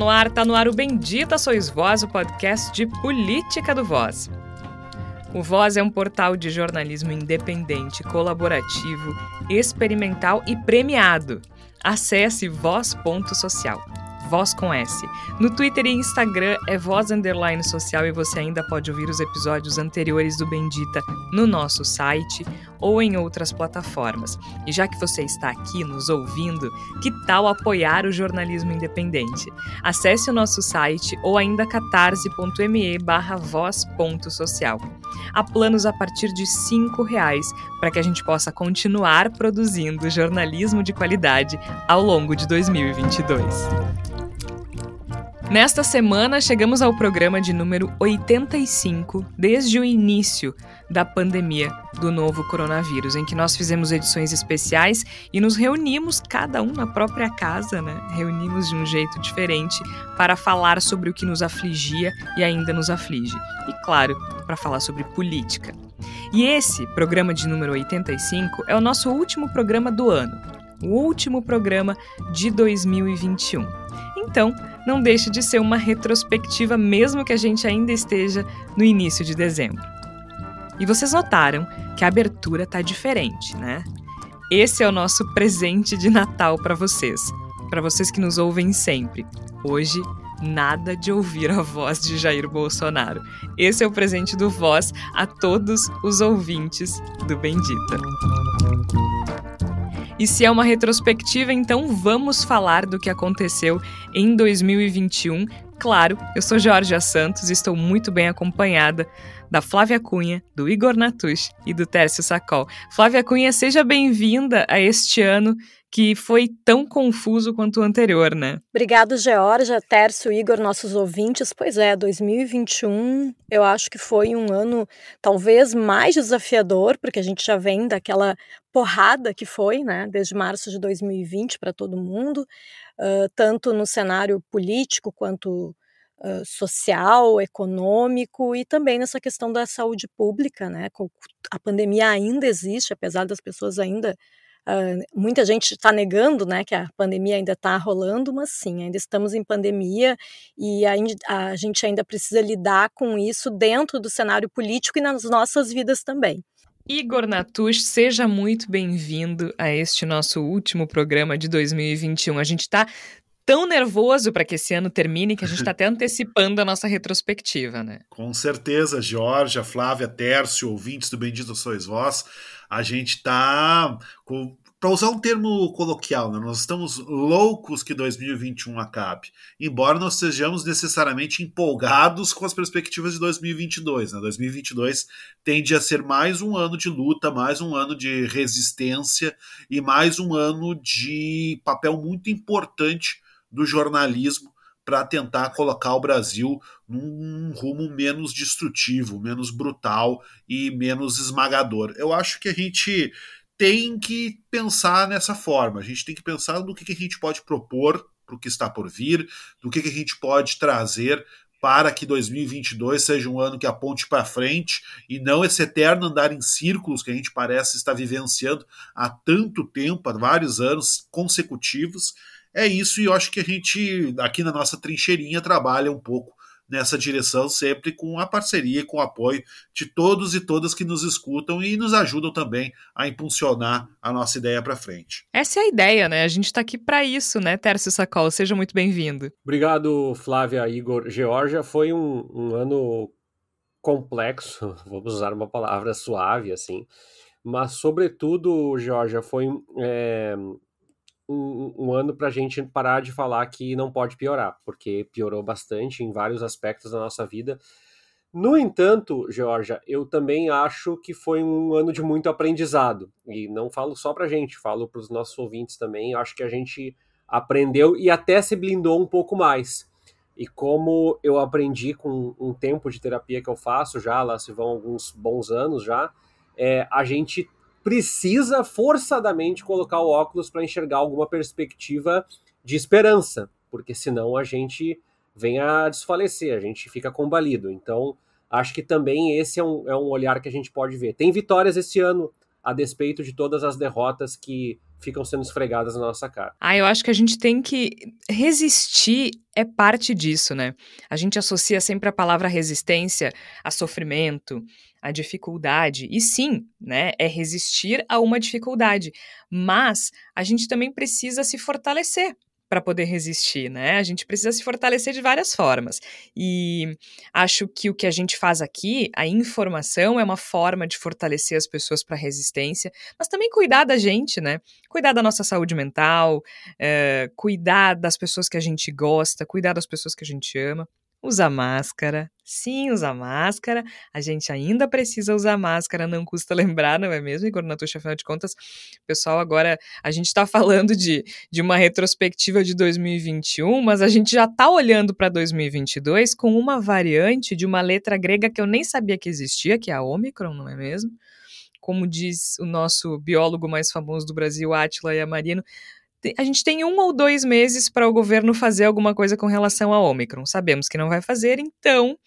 no ar, tá no ar o Bendita Sois Voz, o podcast de política do Voz. O Voz é um portal de jornalismo independente, colaborativo, experimental e premiado. Acesse voz.social. Voz com S. No Twitter e Instagram é Voz Underline Social e você ainda pode ouvir os episódios anteriores do Bendita no nosso site ou em outras plataformas. E já que você está aqui nos ouvindo, que tal apoiar o jornalismo independente? Acesse o nosso site ou ainda catarse.me barra voz.social. Há planos a partir de R$ reais para que a gente possa continuar produzindo jornalismo de qualidade ao longo de 2022. Nesta semana, chegamos ao programa de número 85, desde o início da pandemia do novo coronavírus, em que nós fizemos edições especiais e nos reunimos, cada um na própria casa, né? Reunimos de um jeito diferente para falar sobre o que nos afligia e ainda nos aflige. E, claro, para falar sobre política. E esse programa de número 85 é o nosso último programa do ano, o último programa de 2021. Então, não deixe de ser uma retrospectiva, mesmo que a gente ainda esteja no início de dezembro. E vocês notaram que a abertura tá diferente, né? Esse é o nosso presente de Natal para vocês, para vocês que nos ouvem sempre. Hoje, nada de ouvir a voz de Jair Bolsonaro. Esse é o presente do Voz a todos os ouvintes do Bendita. E se é uma retrospectiva, então vamos falar do que aconteceu em 2021. Claro, eu sou Georgia Santos e estou muito bem acompanhada da Flávia Cunha, do Igor Natush e do Tércio Sacol. Flávia Cunha, seja bem-vinda a este ano que foi tão confuso quanto o anterior, né? Obrigado, Georgia, Tércio, Igor, nossos ouvintes. Pois é, 2021 eu acho que foi um ano talvez mais desafiador, porque a gente já vem daquela porrada que foi, né, desde março de 2020 para todo mundo, uh, tanto no cenário político quanto uh, social, econômico e também nessa questão da saúde pública, né? A pandemia ainda existe, apesar das pessoas ainda Uh, muita gente está negando né, que a pandemia ainda está rolando, mas sim, ainda estamos em pandemia e a, a gente ainda precisa lidar com isso dentro do cenário político e nas nossas vidas também. Igor Natush, seja muito bem-vindo a este nosso último programa de 2021. A gente está tão nervoso para que esse ano termine que a gente está até antecipando a nossa retrospectiva, né? Com certeza, Georgia, Flávia, Tércio, ouvintes do Bendito Sois Vós, a gente está para usar um termo coloquial, né, nós estamos loucos que 2021 acabe, embora não sejamos necessariamente empolgados com as perspectivas de 2022. Né? 2022 tende a ser mais um ano de luta, mais um ano de resistência e mais um ano de papel muito importante do jornalismo para tentar colocar o Brasil num rumo menos destrutivo, menos brutal e menos esmagador. Eu acho que a gente tem que pensar nessa forma. A gente tem que pensar no que, que a gente pode propor para o que está por vir, do que, que a gente pode trazer para que 2022 seja um ano que aponte para frente e não esse eterno andar em círculos que a gente parece estar vivenciando há tanto tempo, há vários anos consecutivos é isso, e eu acho que a gente, aqui na nossa trincheirinha, trabalha um pouco nessa direção, sempre com a parceria, com o apoio de todos e todas que nos escutam e nos ajudam também a impulsionar a nossa ideia para frente. Essa é a ideia, né? A gente está aqui para isso, né, Tércio Sacol? Seja muito bem-vindo. Obrigado, Flávia, Igor, Georgia. Foi um, um ano complexo, vamos usar uma palavra suave, assim, mas, sobretudo, Georgia, foi é, um, um ano para a gente parar de falar que não pode piorar, porque piorou bastante em vários aspectos da nossa vida. No entanto, Georgia, eu também acho que foi um ano de muito aprendizado. E não falo só para a gente, falo para os nossos ouvintes também. Acho que a gente aprendeu e até se blindou um pouco mais. E como eu aprendi com um tempo de terapia que eu faço já, lá se vão alguns bons anos já, é, a gente precisa forçadamente colocar o óculos para enxergar alguma perspectiva de esperança, porque senão a gente vem a desfalecer, a gente fica combalido. Então, acho que também esse é um, é um olhar que a gente pode ver. Tem vitórias esse ano, a despeito de todas as derrotas que ficam sendo esfregadas na nossa cara. Ah, eu acho que a gente tem que resistir é parte disso, né? A gente associa sempre a palavra resistência a sofrimento, a dificuldade. E sim, né, é resistir a uma dificuldade, mas a gente também precisa se fortalecer para poder resistir, né? A gente precisa se fortalecer de várias formas. E acho que o que a gente faz aqui, a informação é uma forma de fortalecer as pessoas para resistência, mas também cuidar da gente, né? Cuidar da nossa saúde mental, é, cuidar das pessoas que a gente gosta, cuidar das pessoas que a gente ama usar máscara. Sim, usar máscara. A gente ainda precisa usar máscara, não custa lembrar, não é mesmo, Igor Natucha? Afinal de contas, pessoal, agora a gente está falando de, de uma retrospectiva de 2021, mas a gente já está olhando para 2022 com uma variante de uma letra grega que eu nem sabia que existia, que é a Omicron, não é mesmo? Como diz o nosso biólogo mais famoso do Brasil, Átila Yamarino, a gente tem um ou dois meses para o governo fazer alguma coisa com relação a Omicron. Sabemos que não vai fazer, então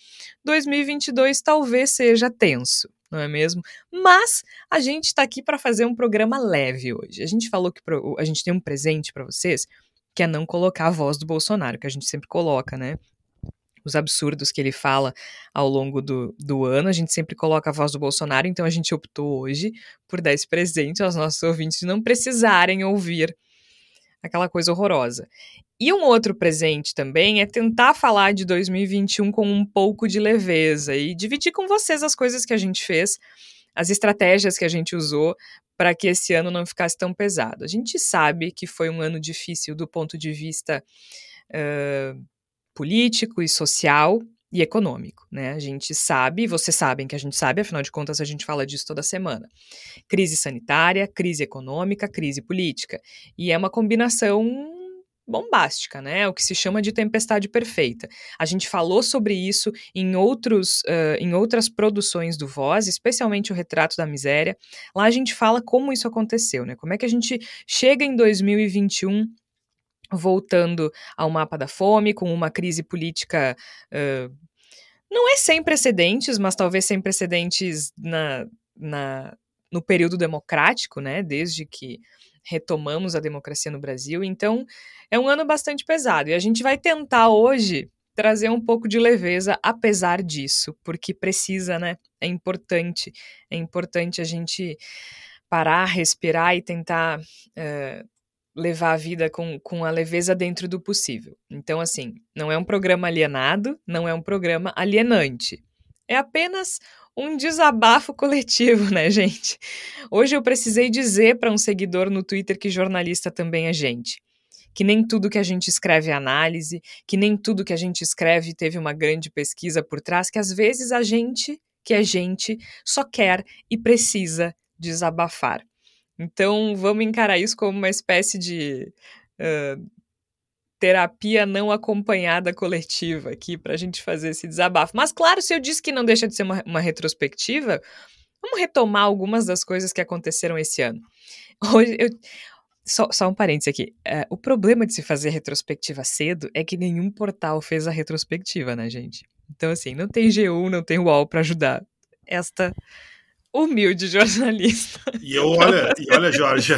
2022 talvez seja tenso, não é mesmo? Mas a gente está aqui para fazer um programa leve hoje. A gente falou que pro, a gente tem um presente para vocês, que é não colocar a voz do Bolsonaro, que a gente sempre coloca, né? Os absurdos que ele fala ao longo do, do ano, a gente sempre coloca a voz do Bolsonaro, então a gente optou hoje por dar esse presente aos nossos ouvintes não precisarem ouvir aquela coisa horrorosa. E um outro presente também é tentar falar de 2021 com um pouco de leveza e dividir com vocês as coisas que a gente fez, as estratégias que a gente usou para que esse ano não ficasse tão pesado. A gente sabe que foi um ano difícil do ponto de vista uh, político e social, e econômico, né? A gente sabe, vocês sabem que a gente sabe, afinal de contas a gente fala disso toda semana. Crise sanitária, crise econômica, crise política. E é uma combinação bombástica, né? O que se chama de tempestade perfeita. A gente falou sobre isso em outros, uh, em outras produções do Voz, especialmente o Retrato da Miséria. Lá a gente fala como isso aconteceu, né? Como é que a gente chega em 2021 voltando ao mapa da fome, com uma crise política uh, não é sem precedentes, mas talvez sem precedentes na, na, no período democrático, né? Desde que retomamos a democracia no Brasil. Então, é um ano bastante pesado. E a gente vai tentar hoje trazer um pouco de leveza, apesar disso, porque precisa, né? É importante. É importante a gente parar, respirar e tentar uh, levar a vida com, com a leveza dentro do possível. Então, assim, não é um programa alienado, não é um programa alienante. É apenas um desabafo coletivo, né, gente? Hoje eu precisei dizer para um seguidor no Twitter que jornalista também é gente. Que nem tudo que a gente escreve é análise, que nem tudo que a gente escreve teve uma grande pesquisa por trás, que às vezes a gente, que é gente, só quer e precisa desabafar. Então, vamos encarar isso como uma espécie de uh, terapia não acompanhada coletiva aqui para a gente fazer esse desabafo. Mas, claro, se eu disse que não deixa de ser uma, uma retrospectiva, vamos retomar algumas das coisas que aconteceram esse ano. Hoje, eu, só, só, um parênteses aqui. Uh, o problema de se fazer retrospectiva cedo é que nenhum portal fez a retrospectiva, né, gente? Então, assim, não tem G1, não tem UOL para ajudar esta humilde jornalista. E eu, olha, e olha Jorge,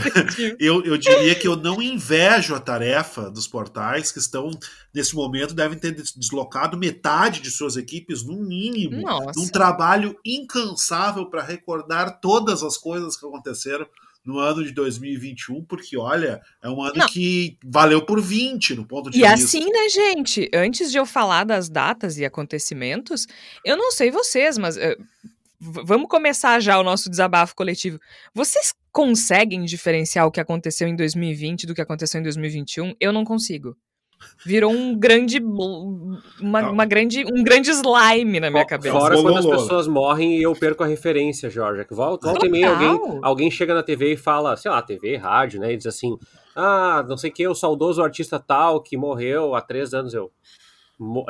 eu, eu diria que eu não invejo a tarefa dos portais que estão, nesse momento, devem ter deslocado metade de suas equipes, no mínimo, Nossa. num trabalho incansável para recordar todas as coisas que aconteceram no ano de 2021, porque olha, é um ano Não. que valeu por 20 no ponto de e vista. E assim, né, gente? Antes de eu falar das datas e acontecimentos, eu não sei vocês, mas uh, vamos começar já o nosso desabafo coletivo. Vocês conseguem diferenciar o que aconteceu em 2020 do que aconteceu em 2021? Eu não consigo. Virou um grande. Uma, uma grande, um grande slime na minha cabeça. Fora quando as pessoas morrem e eu perco a referência, Jorge. Volta, volta e meia alguém, alguém chega na TV e fala, sei lá, TV, rádio, né? E diz assim: ah, não sei o que, o saudoso artista tal que morreu há três anos. Eu.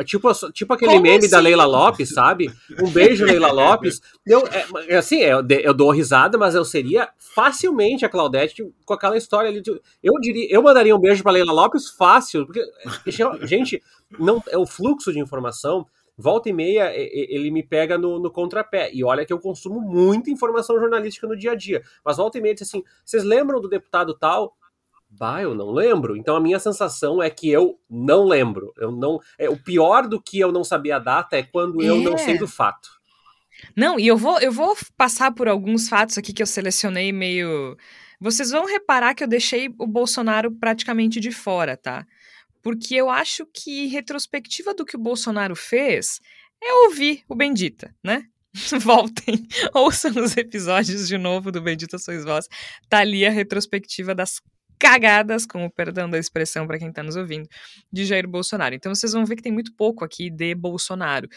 Tipo, tipo aquele Como meme assim? da Leila Lopes, sabe? Um beijo, Leila Lopes. Eu, é, é assim, eu, eu dou risada, mas eu seria facilmente a Claudete com aquela história ali. eu diria, eu mandaria um beijo para Leila Lopes fácil, porque, gente, não, é o fluxo de informação volta e meia ele me pega no, no, contrapé. E olha que eu consumo muita informação jornalística no dia a dia. Mas volta e meia diz assim: vocês lembram do deputado tal? Bah, eu não lembro. Então a minha sensação é que eu não lembro. Eu não. É, o pior do que eu não saber a data é quando é. eu não sei do fato. Não, e eu vou, eu vou passar por alguns fatos aqui que eu selecionei meio. Vocês vão reparar que eu deixei o Bolsonaro praticamente de fora, tá? Porque eu acho que retrospectiva do que o Bolsonaro fez é ouvir o Bendita, né? Voltem, ouçam os episódios de novo do Bendita Sois Vós. Tá ali a retrospectiva das cagadas, com o perdão da expressão para quem está nos ouvindo, de Jair Bolsonaro. Então vocês vão ver que tem muito pouco aqui de Bolsonaro.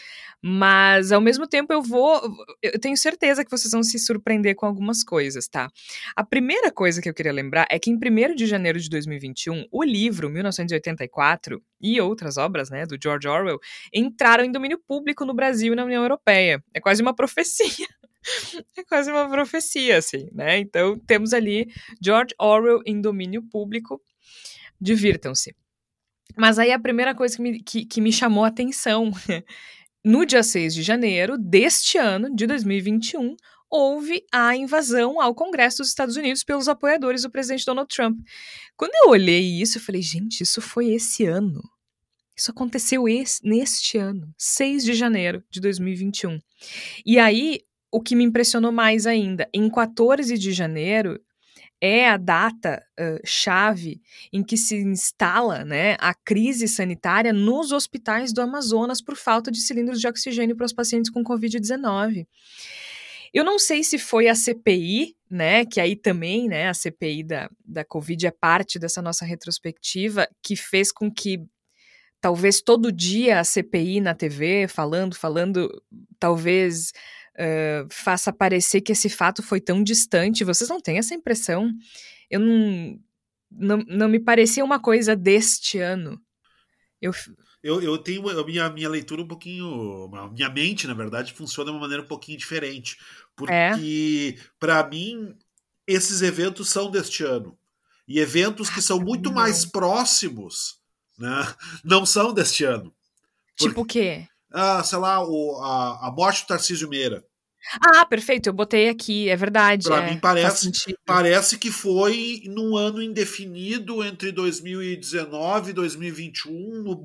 Mas ao mesmo tempo eu vou, eu tenho certeza que vocês vão se surpreender com algumas coisas, tá? A primeira coisa que eu queria lembrar é que em 1 de janeiro de 2021, o livro 1984 e outras obras, né, do George Orwell, entraram em domínio público no Brasil e na União Europeia. É quase uma profecia é quase uma profecia, assim, né? Então temos ali George Orwell em domínio público. Divirtam-se. Mas aí a primeira coisa que me, que, que me chamou a atenção, no dia 6 de janeiro deste ano, de 2021, houve a invasão ao Congresso dos Estados Unidos pelos apoiadores do presidente Donald Trump. Quando eu olhei isso, eu falei, gente, isso foi esse ano. Isso aconteceu esse, neste ano, 6 de janeiro de 2021. E aí, o que me impressionou mais ainda, em 14 de janeiro é a data uh, chave em que se instala né, a crise sanitária nos hospitais do Amazonas por falta de cilindros de oxigênio para os pacientes com Covid-19. Eu não sei se foi a CPI, né, que aí também, né, a CPI da, da Covid é parte dessa nossa retrospectiva, que fez com que talvez todo dia a CPI na TV falando, falando, talvez uh, faça parecer que esse fato foi tão distante. Vocês não têm essa impressão? Eu não. Não, não me parecia uma coisa deste ano. Eu, eu, eu tenho a minha, minha leitura um pouquinho. A minha mente, na verdade, funciona de uma maneira um pouquinho diferente. Porque, é. para mim, esses eventos são deste ano. E eventos que são muito mais próximos né, não são deste ano. Tipo o quê? Ah, sei lá, o, a, a morte do Tarcísio Meira. Ah, perfeito, eu botei aqui, é verdade. Para é, mim parece, parece que foi num ano indefinido entre 2019 e 2021, no,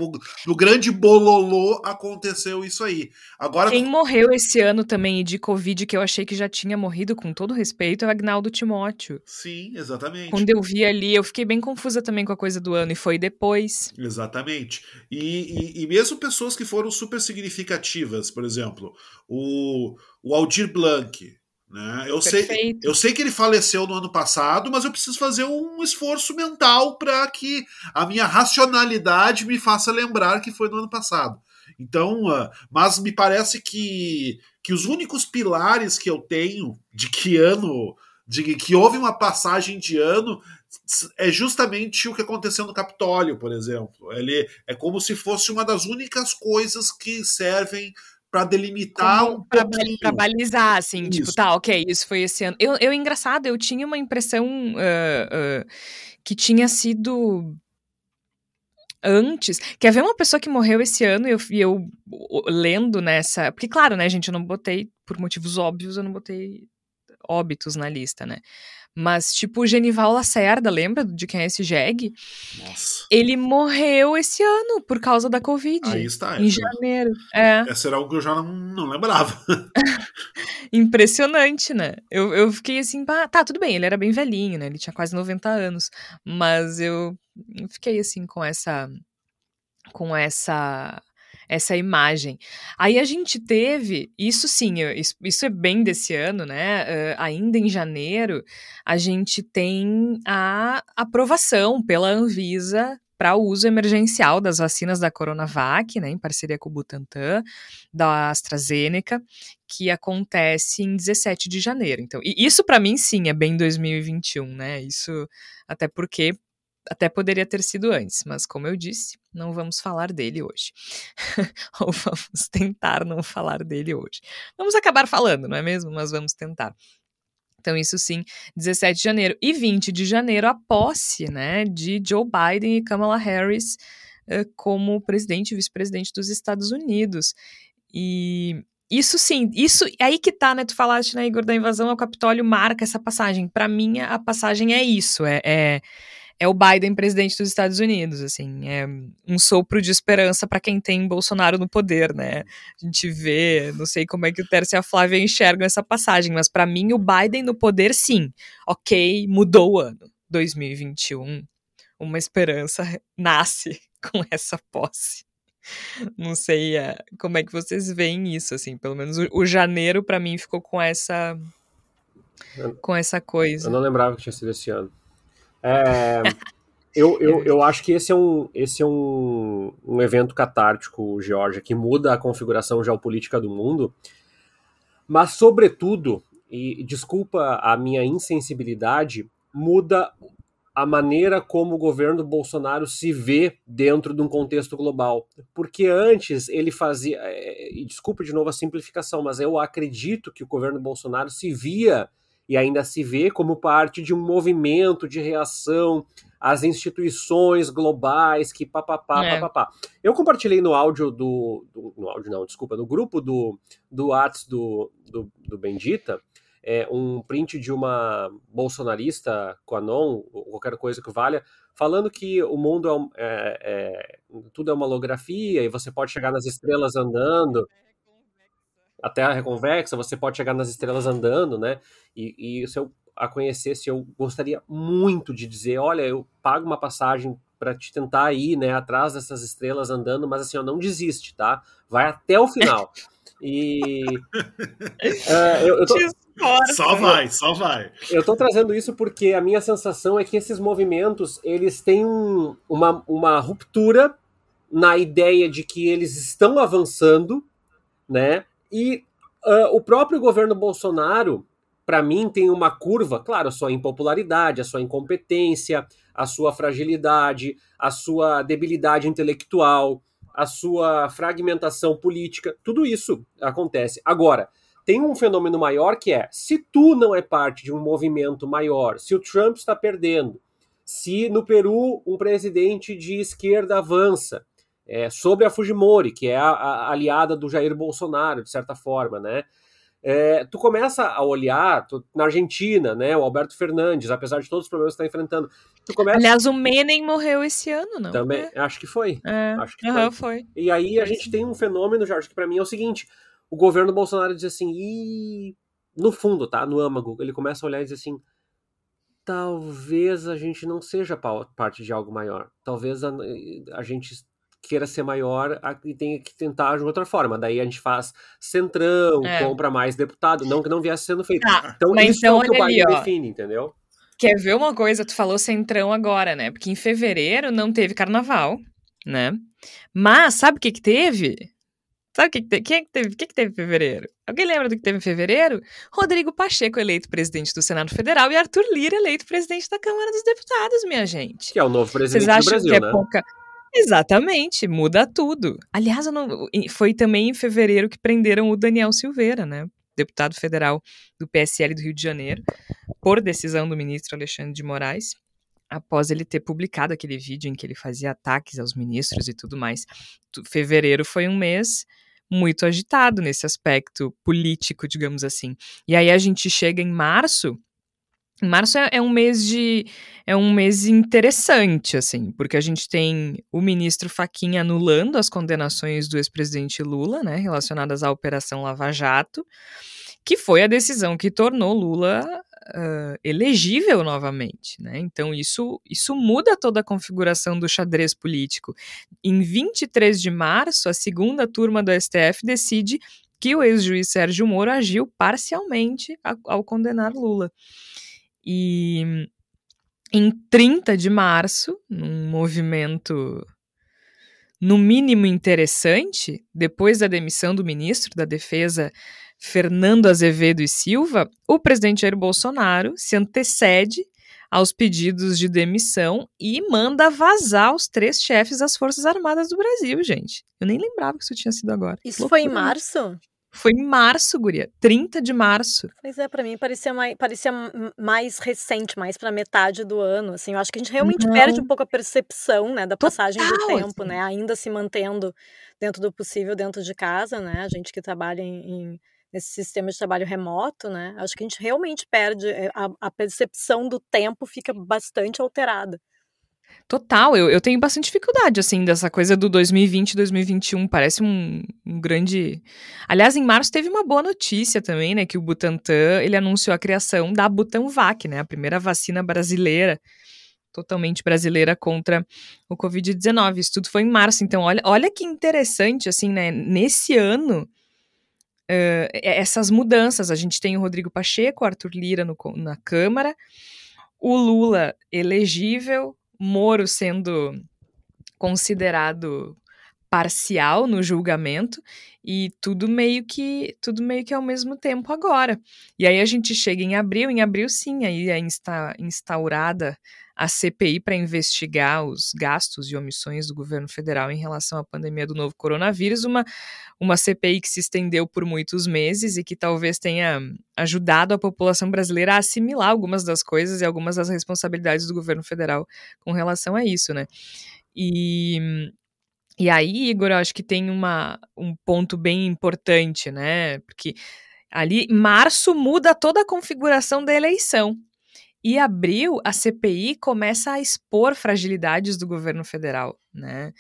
no grande bololô aconteceu isso aí. Agora Quem morreu esse ano também de Covid, que eu achei que já tinha morrido, com todo respeito, é o Agnaldo Timóteo. Sim, exatamente. Quando eu vi ali, eu fiquei bem confusa também com a coisa do ano, e foi depois. Exatamente. E, e, e mesmo pessoas que foram super significativas, por exemplo, o o Aldir Blanc. Né? Eu, sei, eu sei que ele faleceu no ano passado, mas eu preciso fazer um esforço mental para que a minha racionalidade me faça lembrar que foi no ano passado. Então, uh, mas me parece que, que os únicos pilares que eu tenho de que ano, de que houve uma passagem de ano, é justamente o que aconteceu no Capitólio, por exemplo. Ele é como se fosse uma das únicas coisas que servem para delimitar Como, um pra, pra, balizar, assim, tipo, isso. tipo, tá, ok, isso foi esse ano. Eu, eu engraçado, eu tinha uma impressão uh, uh, que tinha sido antes. Quer ver uma pessoa que morreu esse ano e eu, eu, lendo nessa. Porque, claro, né, gente, eu não botei, por motivos óbvios, eu não botei óbitos na lista, né? Mas, tipo, o Genival Lacerda, lembra de quem é esse Jeg? Nossa. Ele morreu esse ano por causa da Covid. Aí está. Em janeiro. É. Essa era algo que eu já não, não lembrava. Impressionante, né? Eu, eu fiquei assim, tá, tudo bem, ele era bem velhinho, né? Ele tinha quase 90 anos. Mas eu fiquei assim com essa. Com essa essa imagem. Aí a gente teve, isso sim, isso, é bem desse ano, né? Uh, ainda em janeiro, a gente tem a aprovação pela Anvisa para o uso emergencial das vacinas da Coronavac, né, em parceria com o Butantan, da AstraZeneca, que acontece em 17 de janeiro. Então, isso para mim sim é bem 2021, né? Isso até porque até poderia ter sido antes, mas como eu disse, não vamos falar dele hoje. Ou vamos tentar não falar dele hoje. Vamos acabar falando, não é mesmo? Mas vamos tentar. Então, isso sim, 17 de janeiro. E 20 de janeiro, a posse né, de Joe Biden e Kamala Harris uh, como presidente e vice-presidente dos Estados Unidos. E isso sim, isso aí que tá, né? Tu falaste, né, Igor, da invasão ao Capitólio marca essa passagem. Para mim, a passagem é isso, é, é, é, o Biden presidente dos Estados Unidos, assim, é um sopro de esperança para quem tem Bolsonaro no poder, né? A gente vê, não sei como é que o Tércio e a Flávia enxergam essa passagem, mas para mim o Biden no poder, sim. Ok, mudou o ano, 2021. Uma esperança nasce com essa posse. Não sei é, como é que vocês veem isso, assim. Pelo menos o, o janeiro, para mim, ficou com essa. Com essa coisa. Eu não lembrava que tinha sido esse ano. É, eu, eu, eu acho que esse é um, esse é um, um evento catártico, Georgia, que muda a configuração geopolítica do mundo. Mas, sobretudo, e desculpa a minha insensibilidade, muda a maneira como o governo Bolsonaro se vê dentro de um contexto global. Porque antes ele fazia, é, e desculpa de novo a simplificação, mas eu acredito que o governo Bolsonaro se via e ainda se vê como parte de um movimento de reação às instituições globais que papapá, é. papapá. Eu compartilhei no áudio do, do, no áudio não, desculpa, no grupo do do Whats do, do, do Bendita, é, um print de uma bolsonarista, Quanon, ou qualquer coisa que valha, falando que o mundo é, é, é, tudo é uma holografia e você pode chegar nas estrelas andando. A Terra é convexa, você pode chegar nas estrelas andando, né? E, e se eu a conhecesse, eu gostaria muito de dizer, olha, eu pago uma passagem para te tentar ir, né, atrás dessas estrelas andando, mas assim, ó, não desiste, tá? Vai até o final. E uh, eu, eu tô, só vai, só vai. Eu estou trazendo isso porque a minha sensação é que esses movimentos eles têm um, uma, uma ruptura na ideia de que eles estão avançando, né? E uh, o próprio governo Bolsonaro, para mim, tem uma curva, claro, a sua impopularidade, a sua incompetência, a sua fragilidade, a sua debilidade intelectual, a sua fragmentação política, tudo isso acontece. Agora, tem um fenômeno maior que é: se tu não é parte de um movimento maior, se o Trump está perdendo, se no Peru um presidente de esquerda avança é, sobre a Fujimori, que é a, a, aliada do Jair Bolsonaro, de certa forma, né? É, tu começa a olhar tu, na Argentina, né? O Alberto Fernandes, apesar de todos os problemas que está enfrentando. Começa... Aliás, o Menem morreu esse ano, não? Também, é? acho que foi. É, acho que uhum, foi. foi. E aí a gente tem um fenômeno, Jorge, que para mim é o seguinte: o governo Bolsonaro diz assim, e no fundo, tá? No âmago, ele começa a olhar e diz assim: talvez a gente não seja parte de algo maior. Talvez a, a gente queira ser maior e tenha que tentar de outra forma. Daí a gente faz centrão, é. compra mais deputado, não que não viesse sendo feito. Ah, então isso então, é o que o Biden define, entendeu? Quer ver uma coisa? Tu falou centrão agora, né? Porque em fevereiro não teve carnaval, né? Mas sabe o que que teve? Sabe o que, que, que, teve? O que, que teve em fevereiro? Alguém lembra do que teve em fevereiro? Rodrigo Pacheco eleito presidente do Senado Federal e Arthur Lira eleito presidente da Câmara dos Deputados, minha gente. Que é o novo presidente Vocês acham do Brasil, que é né? pouca... Exatamente, muda tudo. Aliás, não... foi também em fevereiro que prenderam o Daniel Silveira, né? Deputado federal do PSL do Rio de Janeiro, por decisão do ministro Alexandre de Moraes após ele ter publicado aquele vídeo em que ele fazia ataques aos ministros e tudo mais. Fevereiro foi um mês muito agitado nesse aspecto político, digamos assim. E aí a gente chega em março. Março é, é um mês de é um mês interessante, assim, porque a gente tem o ministro Faquinha anulando as condenações do ex-presidente Lula, né, relacionadas à Operação Lava Jato, que foi a decisão que tornou Lula uh, elegível novamente. Né? Então, isso, isso muda toda a configuração do xadrez político. Em 23 de março, a segunda turma do STF decide que o ex-juiz Sérgio Moro agiu parcialmente ao condenar Lula. E em 30 de março, num movimento no mínimo interessante, depois da demissão do ministro da Defesa Fernando Azevedo e Silva, o presidente Jair Bolsonaro se antecede aos pedidos de demissão e manda vazar os três chefes das Forças Armadas do Brasil, gente. Eu nem lembrava que isso tinha sido agora. Isso foi em março? Foi em março, guria. 30 de março. Pois é, para mim parecia mais, parecia mais recente, mais para metade do ano, assim. Eu acho que a gente realmente Não. perde um pouco a percepção, né, da passagem Total, do tempo, assim. né, ainda se mantendo dentro do possível dentro de casa, né, a gente que trabalha em, em nesse sistema de trabalho remoto, né, acho que a gente realmente perde, eh, a, a percepção do tempo fica bastante alterada. Total, eu, eu tenho bastante dificuldade, assim, dessa coisa do 2020 2021. Parece um, um, grande. Aliás, em março teve uma boa notícia também, né? Que o Butantan ele anunciou a criação da Butanvac, né? A primeira vacina brasileira, totalmente brasileira contra o Covid-19. Isso tudo foi em março. Então, olha, olha que interessante, assim, né? Nesse ano. Uh, essas mudanças. A gente tem o Rodrigo Pacheco, Arthur Lira no, na Câmara, o Lula elegível, Moro sendo considerado parcial no julgamento e tudo meio que tudo meio que ao mesmo tempo agora. E aí a gente chega em abril, em abril sim, aí é insta, instaurada a CPI para investigar os gastos e omissões do governo federal em relação à pandemia do novo coronavírus, uma, uma CPI que se estendeu por muitos meses e que talvez tenha ajudado a população brasileira a assimilar algumas das coisas e algumas das responsabilidades do governo federal com relação a isso, né? E, e aí, Igor, eu acho que tem uma, um ponto bem importante, né? Porque ali, março muda toda a configuração da eleição. E abril, a CPI começa a expor fragilidades do governo federal, né?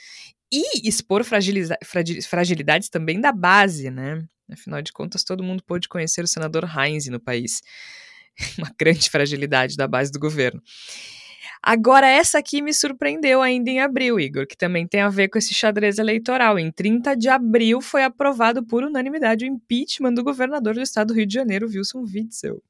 E expor fragilidades também da base, né? Afinal de contas, todo mundo pôde conhecer o senador Heinz no país. Uma grande fragilidade da base do governo. Agora, essa aqui me surpreendeu ainda em abril, Igor, que também tem a ver com esse xadrez eleitoral. Em 30 de abril foi aprovado por unanimidade o impeachment do governador do estado do Rio de Janeiro, Wilson Witzel.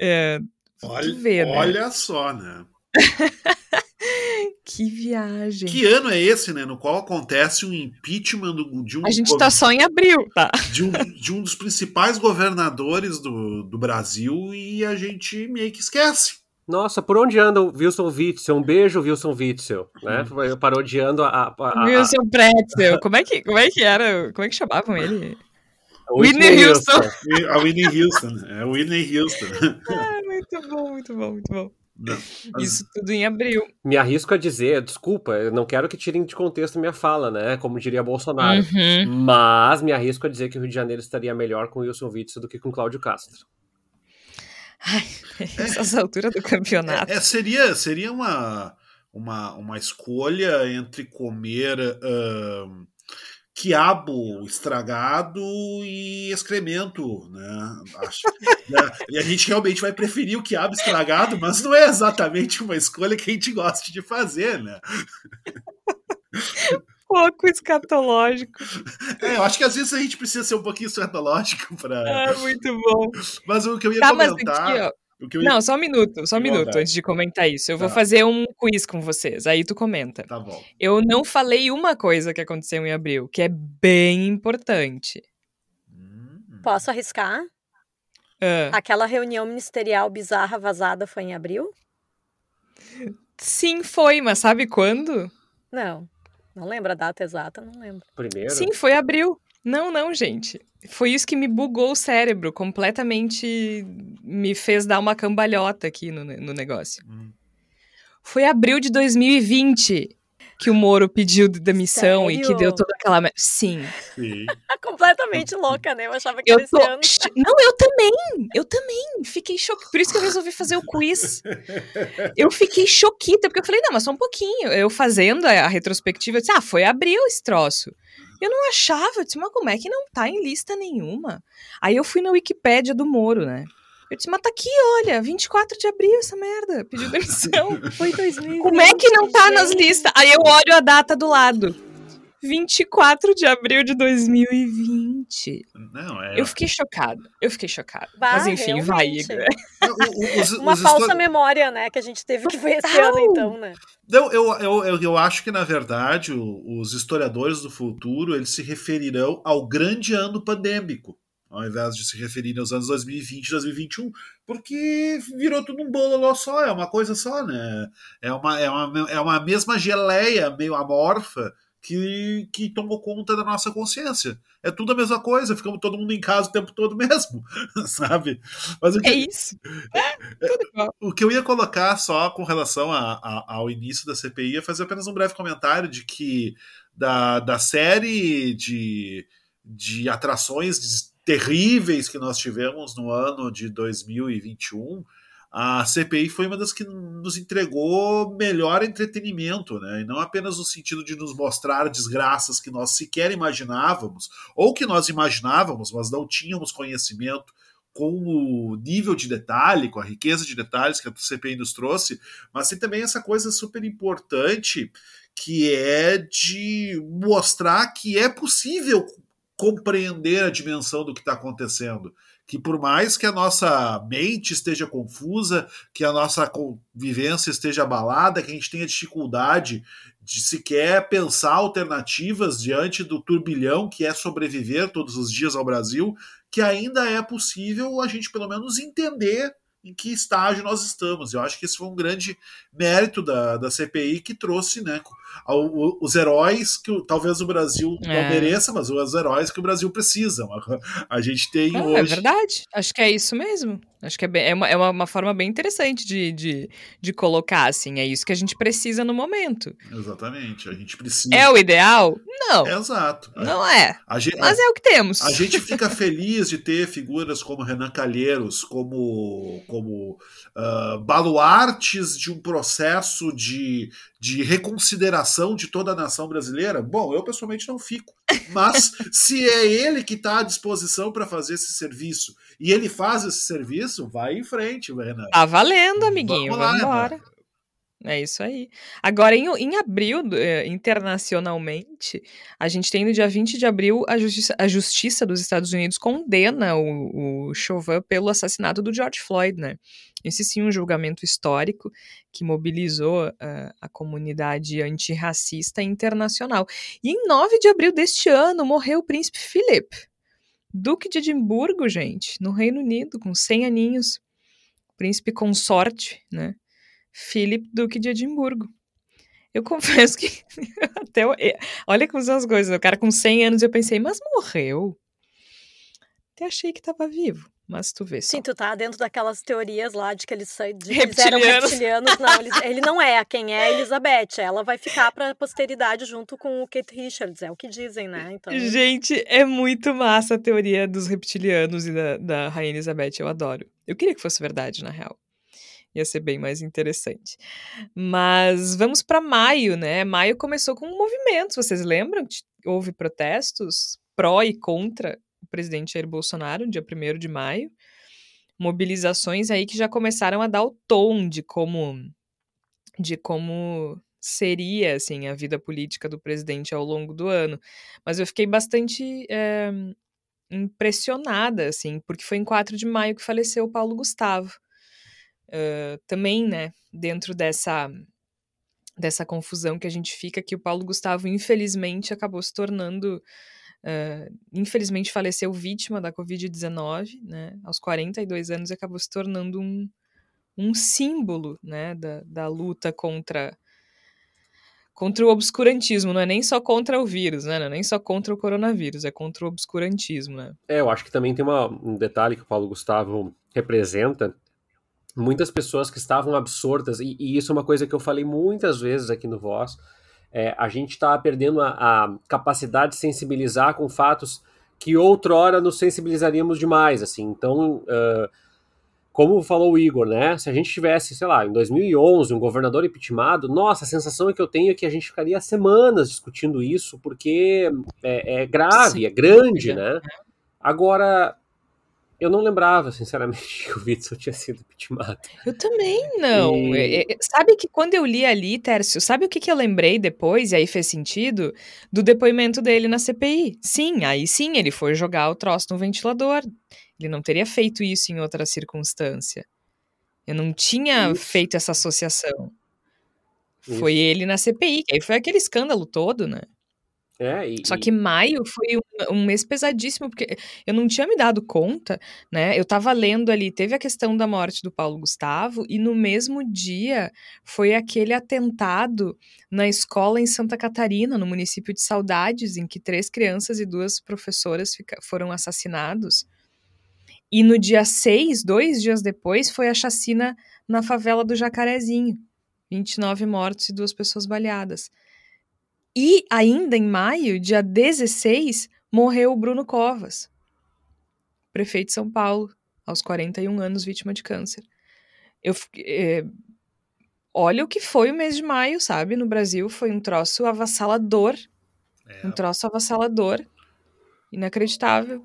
É, Olha, ver, né? olha só, né? que viagem. Que ano é esse, né? No qual acontece um impeachment de um. A gente tá só em abril, tá? De um, de um dos principais governadores do, do Brasil e a gente meio que esquece. Nossa, por onde anda o Wilson Witzel? Um beijo, Wilson Witzel, né? Uhum. Parodiando a, a, a, a Wilson Pretzel. Como é que como é que era? Como é que chamavam ele? Whitney Houston. A Whitney Houston. É Whitney Houston. Ah, muito bom, muito bom, muito bom. Não. Isso tudo em abril. Me arrisco a dizer, desculpa, eu não quero que tirem de contexto minha fala, né? Como diria Bolsonaro. Uhum. Mas me arrisco a dizer que o Rio de Janeiro estaria melhor com Wilson Witzel do que com Cláudio Castro. Ai, essas é, alturas do campeonato. É, é, seria, seria uma, uma, uma escolha entre comer. Uh quiabo estragado e excremento, né? Acho, né? E a gente realmente vai preferir o quiabo estragado, mas não é exatamente uma escolha que a gente gosta de fazer, né? Pouco escatológico. É, eu acho que às vezes a gente precisa ser um pouquinho escatológico para. É, muito bom. Mas o que eu ia tá, comentar. Mas aqui, ó, Ia... Não, só um minuto, só um minuto antes de comentar isso. Eu tá. vou fazer um quiz com vocês, aí tu comenta. Tá bom. Eu não falei uma coisa que aconteceu em abril, que é bem importante. Hum. Posso arriscar? Uh. Aquela reunião ministerial bizarra vazada foi em abril? Sim, foi, mas sabe quando? Não. Não lembro a data exata, não lembro. Primeiro? Sim, foi abril. Não, não, gente. Foi isso que me bugou o cérebro, completamente me fez dar uma cambalhota aqui no, no negócio. Hum. Foi abril de 2020 que o Moro pediu demissão Sério? e que deu toda aquela. Sim. Sim. Completamente louca, né? Eu achava que eu era tô... ano. Não, eu também. Eu também. Fiquei chocada. Por isso que eu resolvi fazer o quiz. Eu fiquei choquita, porque eu falei, não, mas só um pouquinho. Eu fazendo a, a retrospectiva, eu disse, ah, foi abril esse troço. Eu não achava, eu disse, mas como é que não tá em lista nenhuma? Aí eu fui na Wikipédia do Moro, né? Eu disse, mas tá aqui, olha, 24 de abril essa merda, pediu demissão. Foi 2020. Como é que não tá nas listas? Aí eu olho a data do lado. 24 de abril de 2020. Não, é... Eu fiquei chocado. Eu fiquei chocado. Bah, Mas enfim, realmente. vai, Igor. Os, Uma os falsa histori... memória, né? Que a gente teve que ver esse ano, então, né? Eu, eu, eu, eu acho que, na verdade, os historiadores do futuro eles se referirão ao grande ano pandêmico ao invés de se referirem aos anos 2020 e 2021, porque virou tudo um bolo só, é uma coisa só, né? É uma, é uma, é uma mesma geleia meio amorfa que, que tomou conta da nossa consciência. É tudo a mesma coisa, ficamos todo mundo em casa o tempo todo mesmo, sabe? Mas o que, é isso. É, o que eu ia colocar só com relação a, a, ao início da CPI é fazer apenas um breve comentário de que da, da série de, de atrações terríveis que nós tivemos no ano de 2021, a CPI foi uma das que nos entregou melhor entretenimento, né? E não apenas no sentido de nos mostrar desgraças que nós sequer imaginávamos, ou que nós imaginávamos, mas não tínhamos conhecimento com o nível de detalhe, com a riqueza de detalhes que a CPI nos trouxe, mas tem também essa coisa super importante que é de mostrar que é possível compreender a dimensão do que está acontecendo que por mais que a nossa mente esteja confusa, que a nossa convivência esteja abalada, que a gente tenha dificuldade de sequer pensar alternativas diante do turbilhão que é sobreviver todos os dias ao Brasil, que ainda é possível a gente pelo menos entender em que estágio nós estamos. Eu acho que esse foi um grande mérito da, da CPI que trouxe né, os heróis que talvez o Brasil é. não mereça, mas os heróis que o Brasil precisa. A gente tem é, hoje. É verdade, acho que é isso mesmo. Acho que é, bem, é, uma, é uma, forma bem interessante de, de, de colocar, assim, é isso que a gente precisa no momento. Exatamente, a gente precisa. É o ideal? Não. exato. Não é. Gente, mas é o que temos. A gente fica feliz de ter figuras como Renan Calheiros, como, como uh, baluartes de um processo de, de reconsideração de toda a nação brasileira? Bom, eu pessoalmente não fico. Mas se é ele que está à disposição para fazer esse serviço e ele faz esse serviço, vai em frente, Renan. Tá valendo, amiguinho. Vamos, Vamos embora. É isso aí. Agora, em, em abril, eh, internacionalmente, a gente tem no dia 20 de abril a Justiça, a justiça dos Estados Unidos condena o, o Chauvin pelo assassinato do George Floyd, né? Esse sim um julgamento histórico que mobilizou uh, a comunidade antirracista internacional. E em 9 de abril deste ano morreu o príncipe Philip, duque de Edimburgo, gente, no Reino Unido, com 100 aninhos. Príncipe consorte, né? Philip, duque de Edimburgo. Eu confesso que até eh, olha como são as coisas, o cara com 100 anos eu pensei, mas morreu. Até achei que estava vivo. Mas tu vê só. Sim, tu tá dentro daquelas teorias lá de que eles, de que eram reptilianos. Não, ele, ele, não é. Quem é Elizabeth. Ela vai ficar pra posteridade junto com o Kate Richards. É o que dizem, né? Então... Gente, é muito massa a teoria dos reptilianos e da, da Rainha Elizabeth. Eu adoro. Eu queria que fosse verdade, na real. Ia ser bem mais interessante. Mas vamos para maio, né? Maio começou com movimentos. Vocês lembram? Houve protestos pró e contra presidente Jair Bolsonaro, dia 1 de maio. Mobilizações aí que já começaram a dar o tom de como de como seria assim a vida política do presidente ao longo do ano. Mas eu fiquei bastante é, impressionada, assim, porque foi em 4 de maio que faleceu o Paulo Gustavo. Uh, também, né, dentro dessa dessa confusão que a gente fica, que o Paulo Gustavo, infelizmente, acabou se tornando Uh, infelizmente faleceu vítima da Covid-19, né, aos 42 anos, e acabou se tornando um, um símbolo né, da, da luta contra contra o obscurantismo, não é nem só contra o vírus, né? Não é nem só contra o coronavírus, é contra o obscurantismo, né? É, eu acho que também tem uma, um detalhe que o Paulo Gustavo representa. Muitas pessoas que estavam absortas, e, e isso é uma coisa que eu falei muitas vezes aqui no Voz, é, a gente está perdendo a, a, capacidade de sensibilizar com fatos que outrora nos sensibilizaríamos demais, assim. Então, uh, como falou o Igor, né? Se a gente tivesse, sei lá, em 2011, um governador impeachmentado, nossa, a sensação é que eu tenho é que a gente ficaria semanas discutindo isso, porque é, é grave, é grande, né? Agora, eu não lembrava, sinceramente, que o Witzel tinha sido impeachmentado. Eu também não. E... É, é, sabe que quando eu li ali, Tércio, sabe o que, que eu lembrei depois, e aí fez sentido? Do depoimento dele na CPI. Sim, aí sim ele foi jogar o troço no ventilador. Ele não teria feito isso em outra circunstância. Eu não tinha isso. feito essa associação. Isso. Foi ele na CPI, que aí foi aquele escândalo todo, né? É, e, Só que maio foi um, um, mês pesadíssimo, porque eu não tinha me dado conta, né? Eu tava lendo ali, teve a questão da morte do Paulo Gustavo, e no mesmo dia foi aquele atentado na escola em Santa Catarina, no município de Saudades, em que três crianças e duas professoras fica, foram assassinados. E no dia 6, dois dias depois, foi a chacina na favela do Jacarezinho. 29 mortos e duas pessoas baleadas. E ainda em maio, dia 16, morreu o Bruno Covas, prefeito de São Paulo, aos 41 anos, vítima de câncer. Eu, é, olha o que foi o mês de maio, sabe? No Brasil foi um troço avassalador. É. Um troço avassalador. Inacreditável.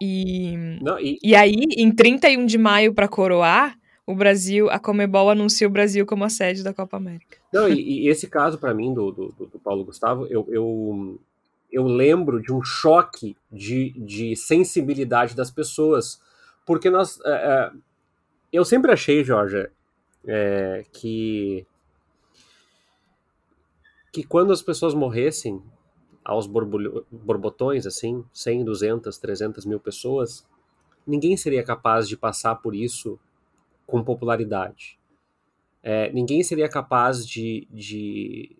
E, Não, e... e aí, em 31 de maio, para coroar, o Brasil, a Comebol anuncia o Brasil como a sede da Copa América. Não, e, e esse caso, para mim, do, do, do, Paulo Gustavo, eu, eu, eu lembro de um choque de, de sensibilidade das pessoas. Porque nós. É, é, eu sempre achei, Jorge, é, que. que quando as pessoas morressem aos borbotões, assim, 100, 200, 300 mil pessoas, ninguém seria capaz de passar por isso com popularidade. É, ninguém seria capaz de, de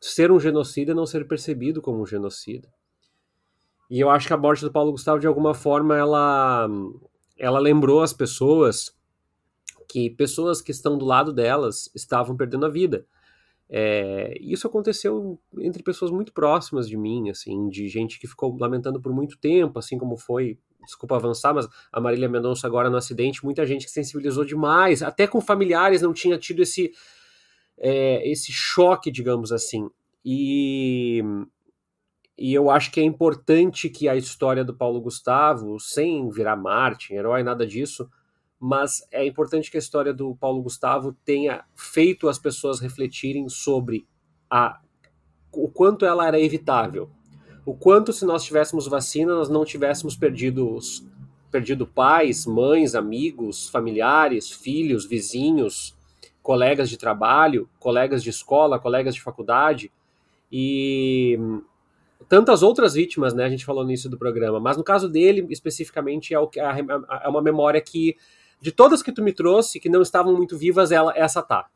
ser um genocida e não ser percebido como um genocida. E eu acho que a morte do Paulo Gustavo, de alguma forma, ela, ela lembrou as pessoas que pessoas que estão do lado delas estavam perdendo a vida. É, isso aconteceu entre pessoas muito próximas de mim, assim, de gente que ficou lamentando por muito tempo, assim como foi desculpa avançar, mas a Marília Mendonça agora no acidente, muita gente que sensibilizou demais, até com familiares não tinha tido esse, é, esse choque, digamos assim. E, e eu acho que é importante que a história do Paulo Gustavo, sem virar Martin, herói, nada disso, mas é importante que a história do Paulo Gustavo tenha feito as pessoas refletirem sobre a, o quanto ela era evitável o quanto se nós tivéssemos vacina, nós não tivéssemos perdido, perdido pais, mães, amigos, familiares, filhos, vizinhos, colegas de trabalho, colegas de escola, colegas de faculdade e tantas outras vítimas, né? A gente falou nisso do programa, mas no caso dele especificamente é, o é uma memória que de todas que tu me trouxe que não estavam muito vivas, ela essa tá,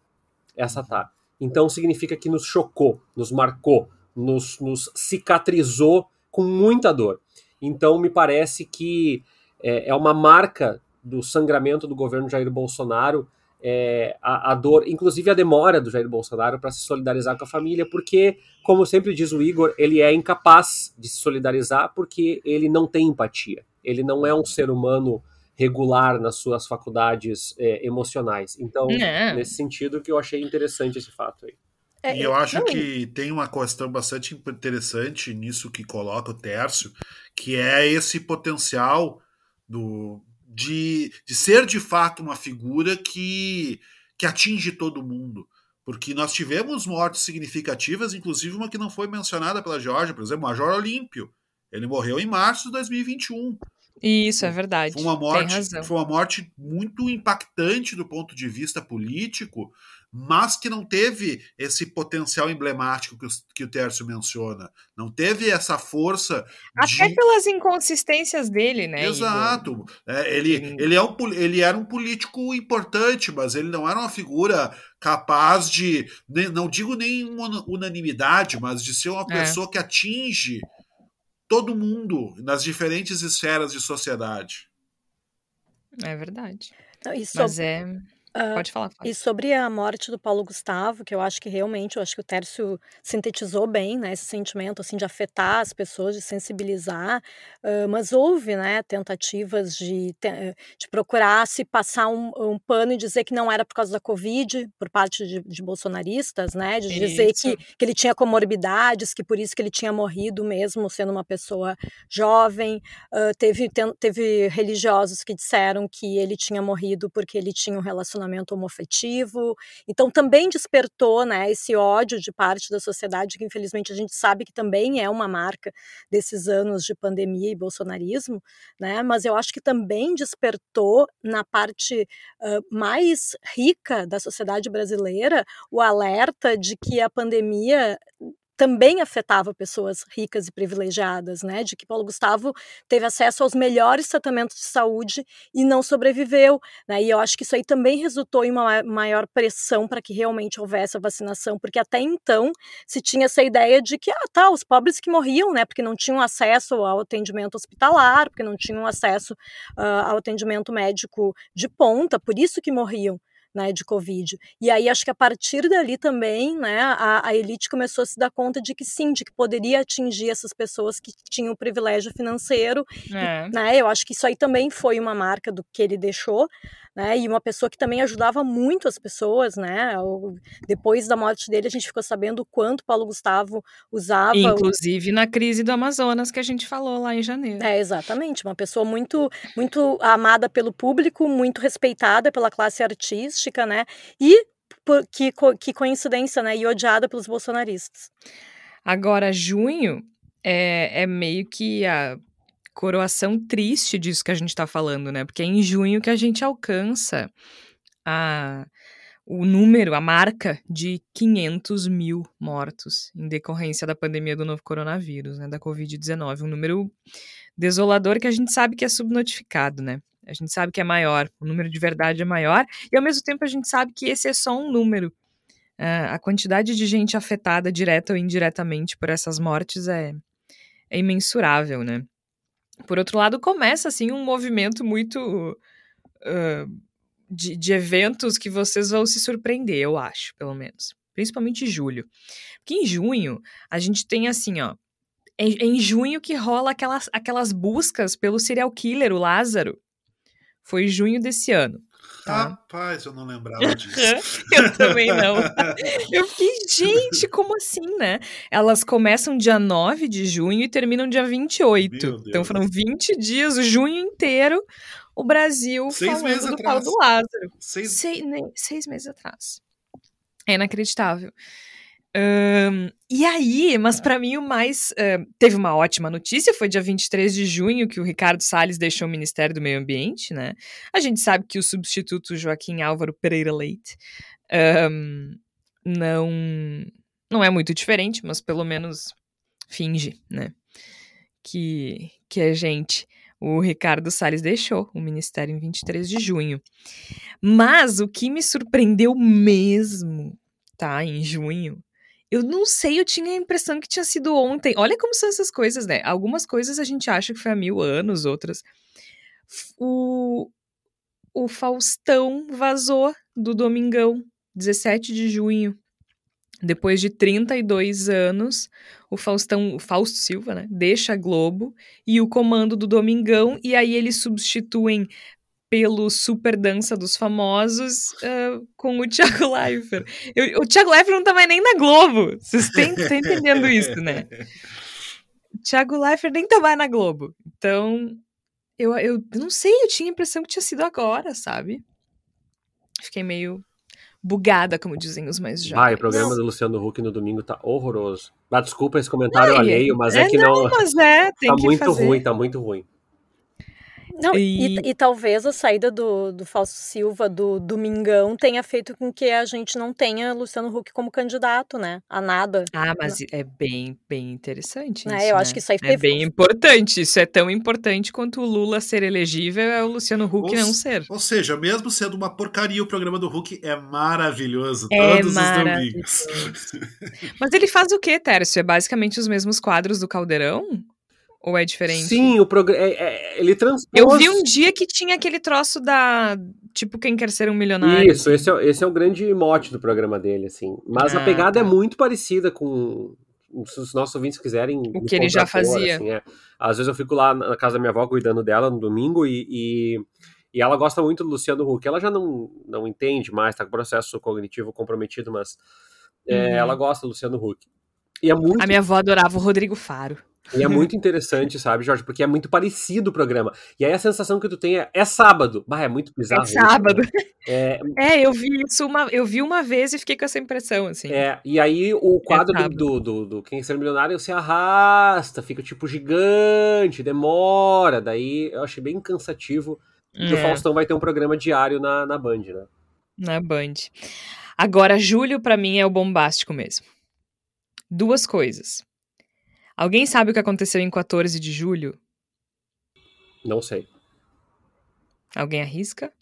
essa tá. Então significa que nos chocou, nos marcou, nos, nos cicatrizou com muita dor. Então, me parece que é, é uma marca do sangramento do governo Jair Bolsonaro é, a, a, dor, inclusive a demora do Jair Bolsonaro para se solidarizar com a família, porque, como sempre diz o Igor, ele é incapaz de se solidarizar porque ele não tem empatia. Ele não é um ser humano regular nas suas faculdades é, emocionais. Então, nesse sentido que eu achei interessante esse fato aí. É, e eu acho não, que tem uma questão bastante interessante nisso que coloca o Tércio, que é esse potencial do, de, de ser de fato uma figura que, que atinge todo mundo. Porque nós tivemos mortes significativas, inclusive uma que não foi mencionada pela Georgia, por exemplo, o Major Olímpio. Ele morreu em março de 2021. Isso, é verdade. Foi uma morte, foi uma morte muito impactante do ponto de vista político, mas que não teve esse potencial emblemático que o, que o Tércio menciona. Não teve essa força. Até de... pelas inconsistências dele, né? Exato. É, ele, ele, é um, ele era um político importante, mas ele não era uma figura capaz de. Não digo nem unanimidade, mas de ser uma é. pessoa que atinge todo mundo nas diferentes esferas de sociedade. É verdade. Não, Mas é. Pode falar. E sobre a morte do Paulo Gustavo, que eu acho que realmente, eu acho que o Tércio sintetizou bem, né, esse sentimento, assim, de afetar as pessoas, de sensibilizar, uh, mas houve, né, tentativas de, de procurar se passar um, um, pano e dizer que não era por causa da Covid, por parte de, de bolsonaristas, né, de dizer que, que ele tinha comorbidades, que por isso que ele tinha morrido mesmo sendo uma pessoa jovem, uh, teve, tem, teve religiosos que disseram que ele tinha morrido porque ele tinha um relacionamento relacionamento homofetivo. Então também despertou, né, esse ódio de parte da sociedade que infelizmente a gente sabe que também é uma marca desses anos de pandemia e bolsonarismo, né? Mas eu acho que também despertou na parte uh, mais rica da sociedade brasileira o alerta de que a pandemia também afetava pessoas ricas e privilegiadas, né? De que Paulo Gustavo teve acesso aos melhores tratamentos de saúde e não sobreviveu, né? E eu acho que isso aí também resultou em uma maior pressão para que realmente houvesse a vacinação, porque até então se tinha essa ideia de que, ah, tá, os pobres que morriam, né? Porque não tinham acesso ao atendimento hospitalar, porque não tinham acesso uh, ao atendimento médico de ponta, por isso que morriam né, de Covid. E aí acho que a partir dali também, né, a, a, elite começou a se dar conta de que sim, de que poderia atingir essas pessoas que tinham privilégio financeiro. É. E, né, eu acho que isso aí também foi uma marca do que ele deixou, né? E uma pessoa que também ajudava muito as pessoas, né? Depois da morte dele, a gente ficou sabendo o quanto Paulo Gustavo usava. Inclusive o... na crise do Amazonas que a gente falou lá em janeiro. É, exatamente. Uma pessoa muito, muito amada pelo público, muito respeitada pela classe artística, né? E por, que, que coincidência, né? E odiada pelos bolsonaristas. Agora, junho é, é meio que a coroação triste disso que a gente está falando, né? Porque é em junho que a gente alcança a, o número, a marca de 500 mil mortos em decorrência da pandemia do novo coronavírus, né? Da Covid-19. Um número desolador que a gente sabe que é subnotificado, né? A gente sabe que é maior, o número de verdade é maior, e ao mesmo tempo a gente sabe que esse é só um número. Uh, a quantidade de gente afetada, direta ou indiretamente, por essas mortes é, é imensurável, né? Por outro lado, começa assim um movimento muito uh, de, de, eventos que vocês vão se surpreender, eu acho, pelo menos. Principalmente em julho. Porque em junho, a gente tem assim, ó. É, é em junho que rola aquelas, aquelas buscas pelo serial killer, o Lázaro. Foi junho desse ano. Tá? Rapaz, eu não lembrava disso. eu também não. Eu fiquei, gente, como assim, né? Elas começam dia 9 de junho e terminam dia 28. Então foram 20 dias, o junho inteiro, o Brasil seis falando meses do atrás. Paulo do Lázaro. Seis... Seis, seis meses atrás. É inacreditável. Um, e aí, mas para mim o mais. Uh, teve uma ótima notícia, foi dia 23 de junho que o Ricardo Salles deixou o Ministério do Meio Ambiente, né? A gente sabe que o substituto Joaquim Álvaro Pereira Leite um, não, não é muito diferente, mas pelo menos finge, né? Que, que a gente. O Ricardo Salles deixou o ministério em 23 de junho. Mas o que me surpreendeu mesmo, tá? Em junho, eu não sei, eu tinha a impressão que tinha sido ontem. Olha como são essas coisas, né? Algumas coisas a gente acha que foi há mil anos, outras. O, o Faustão vazou do Domingão, 17 de junho. Depois de 32 anos, o Faustão, o Fausto Silva, né, deixa a Globo e o comando do Domingão, e aí eles substituem pelo Super Dança dos Famosos uh, com o Thiago Leifert. Eu, o Thiago Leifert não tá mais nem na Globo. Vocês estão entendendo isso, né? O Thiago Leifert nem tá mais na Globo. Então, eu, eu não sei, eu tinha a impressão que tinha sido agora, sabe? Fiquei meio bugada, como dizem os mais jovens. Vai, o programa não. do Luciano Huck no domingo tá horroroso. Ah, desculpa esse comentário Ai, alheio, mas é, é que não. não mas é, tem tá que muito fazer. ruim, tá muito ruim. Não, e... E, e, talvez a saída do, do Fausto Silva, do Domingão, tenha feito com que a gente não tenha Luciano Huck como candidato, né? A nada. Ah, mas é bem, bem interessante. É, isso, eu né? acho que isso aí É bem importante. Isso é tão importante quanto o Lula ser elegível é o Luciano Huck ou, não ser. Ou seja, mesmo sendo uma porcaria, o programa do Huck é maravilhoso. É todos maravilhoso. os domingos. mas ele faz o quê, Tércio? É basicamente os mesmos quadros do Caldeirão? Ou é diferente? Sim, o programa. É, é, ele transpôs. Eu vi um dia que tinha aquele troço da. Tipo, quem quer ser um milionário. Isso, esse é, esse é o grande mote do programa dele, assim. Mas ah, a pegada é tá. é muito parecida com. Se os nossos ouvintes quiserem. O que ele já fazia. Assim, é. Às vezes eu fico lá na casa da minha avó cuidando dela no domingo e, e, e ela gosta muito do Luciano Huck. Ela já não, não entende mais, tá com processo cognitivo comprometido, mas é, uhum. ela gosta do Luciano Huck. E é muito... A minha avó adorava o Rodrigo Faro. E é muito interessante, sabe, Jorge? Porque é muito parecido o programa. E aí a sensação que tu tem é, é sábado. Bah, é muito bizarro. É sábado. Isso, né? é... é, eu vi isso uma, eu vi uma vez e fiquei com essa impressão, assim. É, e aí o é quadro é do, do, do, Quem Ser Milionário se arrasta, fica tipo gigante, demora. Daí eu achei bem cansativo. É. o Faustão vai ter um programa diário na, na Band, né? Na Band. Agora, julho, para mim, é o bombástico mesmo. duas coisas. Alguém sabe o que aconteceu em 14 de julho? Não sei. Alguém arrisca?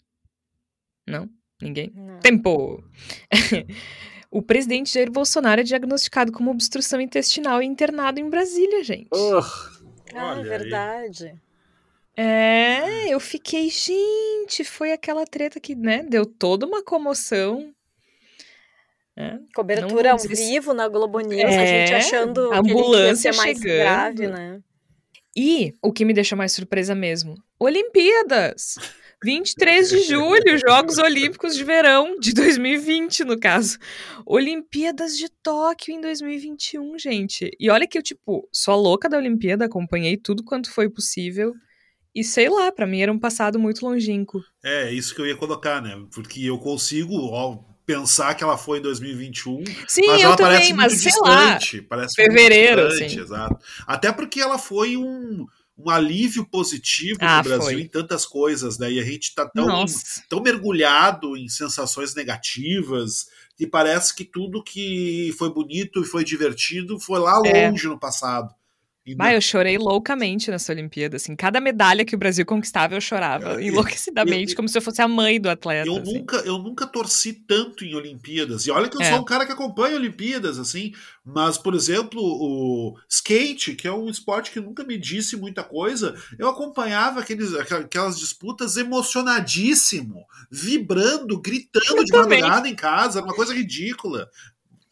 Não? Ninguém? Não. Tempo! o presidente Jair Bolsonaro é diagnosticado com obstrução intestinal e internado em Brasília, gente. Ugh. Ah, é aí. verdade. É, eu fiquei, gente, foi aquela treta que, né, deu toda uma comoção. É, Cobertura ao vivo na Globo News, a É, gente achando a que ele ia ambulância ser mais chegando. grave, né? E o que me deixou mais surpresa mesmo, Olimpíadas. 23 de julho, Jogos Olímpicos de Verão de 2020, no caso. Olimpíadas de Tóquio em 2021, gente. E olha que eu, tipo, sou a louca da Olimpíada, acompanhei tudo quanto foi possível. E sei lá, pra mim era um passado muito longínquo. É, isso que eu ia colocar, né? Porque eu consigo ó, pensar que ela foi em 2021, Sim, mas ela também, parece mas muito sei lá. distante. Parece muito fevereiro, distante, assim. exato. Até porque ela foi um, um alívio positivo Ah, pro Brasil foi. em tantas coisas, né? E a gente tá tão, Nossa. tão mergulhado em sensações negativas que parece que tudo que foi bonito e foi divertido foi lá É. longe no passado. Bah, eu chorei loucamente nessa Olimpíada, assim. Cada medalha que o Brasil conquistava, eu chorava e- enlouquecidamente, e- como se eu fosse a mãe do atleta. Eu assim. nunca, eu nunca torci tanto em Olimpíadas. E olha que eu É. sou um cara que acompanha Olimpíadas, assim. Mas, por exemplo, o skate, que é um esporte que nunca me disse muita coisa, eu acompanhava aqueles, aquelas disputas emocionadíssimo, vibrando, gritando Eu de também. madrugada em casa, era uma coisa ridícula.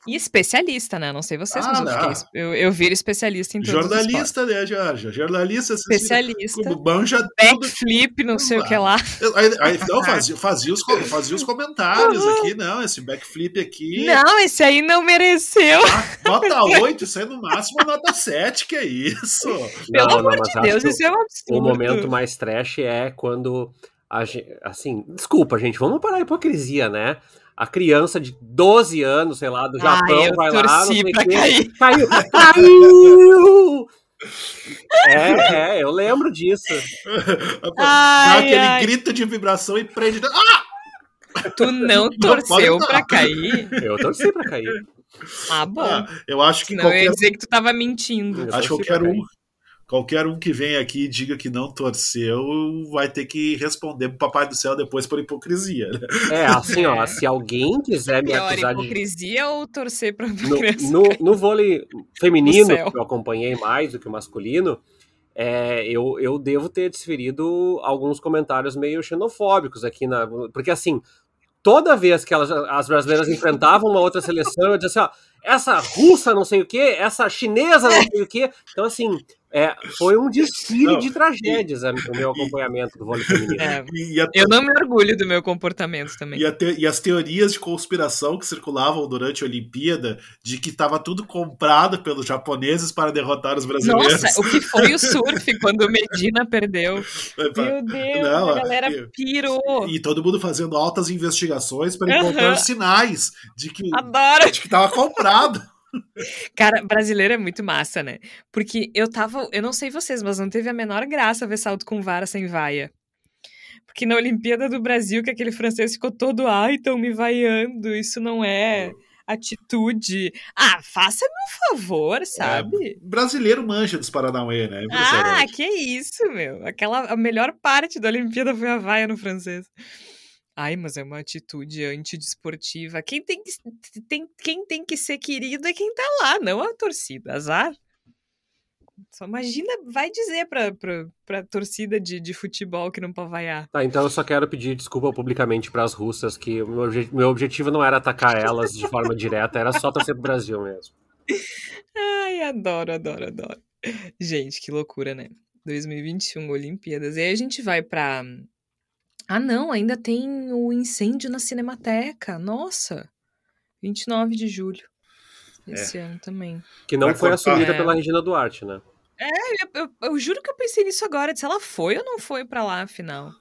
E especialista, né? Não sei vocês, Ah, mas eu, fiquei, eu, eu viro especialista em esportes. Jornalista, né, Georgia? Jornalista, assim, Especialista. como manja tudo. Backflip, não sei o que lá. Aí, aí, não, fazia, fazia, os, fazia os comentários Uhum. aqui, não, esse backflip aqui. Não, esse aí não mereceu. Ah, nota 8, isso aí no máximo nota 7, que é isso? Pelo Não, amor não, de Deus, isso é um absurdo. O momento mais trash é quando a gente, assim, desculpa, gente, vamos parar a hipocrisia, né? A criança de 12 anos, sei lá, do Ah, Japão eu vai lá, não cair. Caiu, caiu! É, é, eu lembro disso. Dá Ai, aquele ai. grito de vibração e prende. Ah! Tu não torceu pra cair? Eu torci pra cair. Ah, bom. Ah, eu acho que Senão eu qualquer, ia dizer que tu tava mentindo. Eu acho que qualquer um, cair. Qualquer um que vem aqui e diga que não torceu vai ter que responder pro Papai do Céu depois por hipocrisia. né? É, assim, ó, se alguém quiser me Pior, acusar de hipocrisia ou torcer pra no, no, no vôlei feminino, que eu acompanhei mais do que o masculino, é, eu, eu devo ter desferido alguns comentários meio xenofóbicos aqui na. Porque assim, toda vez que elas, as brasileiras enfrentavam uma outra seleção, eu dizia assim, ó, essa russa não sei o quê, essa chinesa não sei o quê. Então, assim, é, foi um desfile Não, de tragédias a- o meu acompanhamento do vôlei feminino. É, eu não me orgulho do meu comportamento também. e te- e as teorias de conspiração que circulavam durante a Olimpíada de que estava tudo comprado pelos japoneses para derrotar os brasileiros. Nossa, o que foi o surf quando o Medina perdeu? Meu Deus, Não, a galera eu- pirou. E todo mundo fazendo altas investigações para encontrar sinais de que Adoro. de que estava comprado. Cara, brasileiro é muito massa, né? Porque eu tava. Eu não sei vocês, mas não teve a menor graça ver salto com vara sem vaia. Porque na Olimpíada do Brasil, que aquele francês ficou todo, ai, estão me vaiando, isso não é atitude. Ah, faça-me um favor, sabe? Brasileiro manja dos Paranauê, né? ah, Impressionante. que isso, meu. Aquela, a melhor parte da Olimpíada foi a vaia no francês. Ai, mas é uma atitude antidesportiva. Quem tem que, tem, quem tem que ser querido é quem tá lá, não a torcida. Azar. Só imagina, vai dizer pra, pra, pra torcida de, de futebol que não pode vaiar. Tá, então eu só quero pedir desculpa publicamente para as russas, que o meu, obje- meu objetivo não era atacar elas de forma direta, era só torcer pro Brasil mesmo. Ai, adoro, adoro, adoro. Gente, que loucura, né? 2021, Olimpíadas. E aí a gente vai pra. Ah, não, ainda tem o incêndio na Cinemateca. Nossa! 29 de julho. Esse ano também. Que não Vai foi cortar. assumida É. pela Regina Duarte, né? Eu, eu- eu juro que eu pensei nisso agora. Se ela foi ou não foi pra lá, afinal.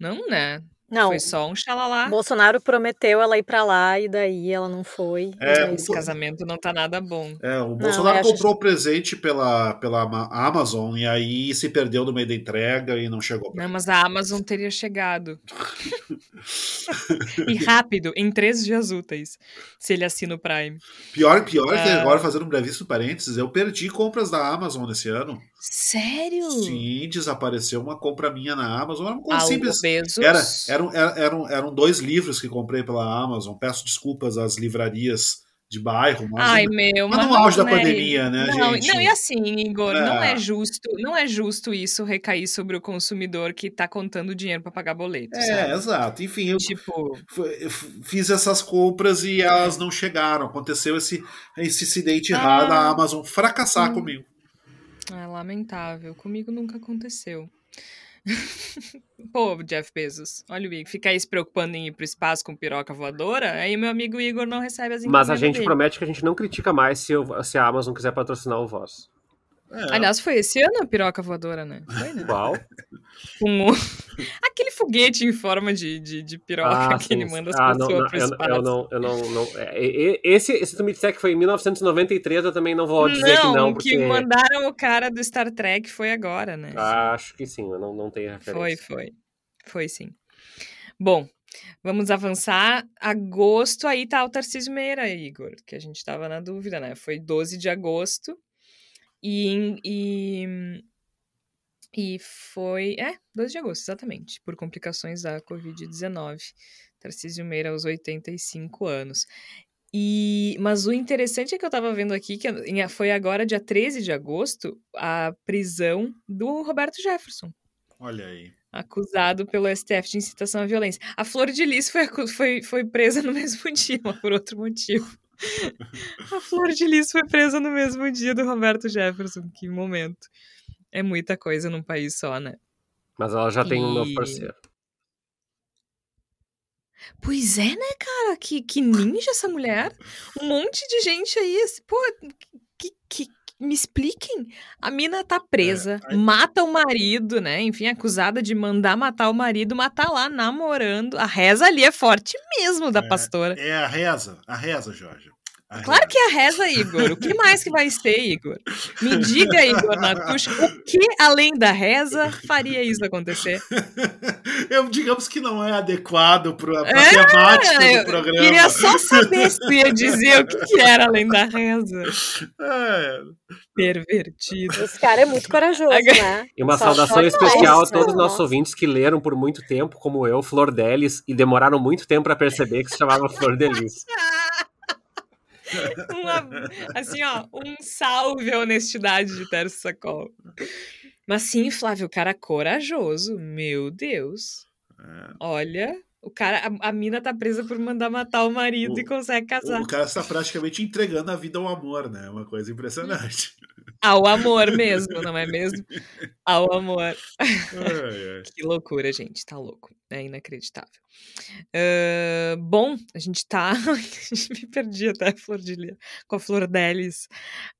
Não, né? Não, Foi só um xalalá. Bolsonaro prometeu ela ir pra lá e daí ela não foi. É, Esse casamento não tá nada bom. É, o Bolsonaro acho- comprou o presente pela, pela Ama- Amazon e aí se perdeu no meio da entrega e não chegou. pra Não, mas a Amazon teria chegado. e rápido, em três dias úteis, se ele assina o Prime. Pior, pior é que Ah. agora, fazendo um brevíssimo parênteses, eu perdi compras da Amazon esse ano. Sério? Sim, desapareceu uma compra minha na Amazon. Era uma coisa Algo simples. Bezos. Era, era- eram, eram dois livros que comprei pela Amazon. Peço desculpas às livrarias de bairro, mas Ai, meu, mas no não, auge da né, pandemia, né, não, gente? Não, e assim, Igor, não É. é justo, não é justo isso recair sobre o consumidor que tá contando dinheiro pra pagar boleto, é, sabe? exato. Enfim, eu Tipo, fiz essas compras e elas não chegaram. Aconteceu esse, esse incidente Ah. errado, a Amazon fracassar Hum. comigo. é lamentável. Comigo nunca aconteceu. Pô, Jeff Bezos, olha o Igor, fica aí se preocupando em ir pro espaço com piroca voadora, aí meu amigo Igor não recebe as Mas a gente dele. promete que a gente não critica mais se, o- se a Amazon quiser patrocinar o Voz. É, Aliás, foi esse ano a piroca voadora, né? Foi, né? O... Aquele foguete em forma de, de, de piroca que sim, ele manda as Ah, pessoas não, não, pro eu, eu não, eu não, não é, e- esse, esse tu me disser que foi em 1993, eu também não vou dizer que não, porque que mandaram o cara do Star Trek foi agora, né? acho que sim, eu não, não tenho referência. foi, foi. Foi sim. Bom, vamos avançar. Agosto, aí tá o Tarcísio Meira, Igor, que a gente tava na dúvida, né? Foi 12 de agosto. E, e, e foi. É, 12 de agosto, exatamente. Por complicações da Covid-19. Tarcísio Meira aos 85 anos. E, mas o interessante é que eu tava vendo aqui que foi agora, dia 13 de agosto, a prisão do Roberto Jefferson Olha aí. acusado pelo STF de incitação à violência. A Flor de Lis foi, foi, foi presa no mesmo dia, mas por outro motivo. A Flor de Lis foi presa no mesmo dia do Roberto Jefferson. Que momento. É muita coisa num país só, né? Mas ela já tem um novo E- parceiro. Pois é, né, cara? Que, que ninja essa mulher. Um monte de gente aí. assim, Pô, que, que, me expliquem. A mina tá presa, aí- mata o marido, né? Enfim, acusada de mandar matar o marido, mas tá lá namorando. A reza ali é forte mesmo da É. pastora. É a reza, a reza, Jorge. A Claro reza. que é a reza, Igor. O que mais que vai ser, Igor? Me diga, Igor Natush, o que além da reza faria isso acontecer? Eu, digamos que não é adequado para a É, temática eu do programa. Queria só saber se ia dizer o que, que era além da reza. É, Pervertido. Esse cara é muito corajoso, né? E uma Só saudação especial mais, a todos os nossos ouvintes que leram por muito tempo, como eu, Flor Delis, e demoraram muito tempo para perceber que se chamava Flor Delis. Uma- assim, ó, um salve à honestidade de Tércio Sacol. Mas sim, Flávio, o cara corajoso. Meu Deus. é. Olha, o cara, a, a mina tá presa por mandar matar o marido O- e consegue casar. O cara está praticamente entregando a vida ao amor, né? Uma coisa impressionante. Ao amor mesmo, não é mesmo? Ao amor. Ai, ai. Que loucura, gente. Tá louco. É inacreditável. Ah, bom, a gente tá. Me perdi até a flor de lia, com a flor delis.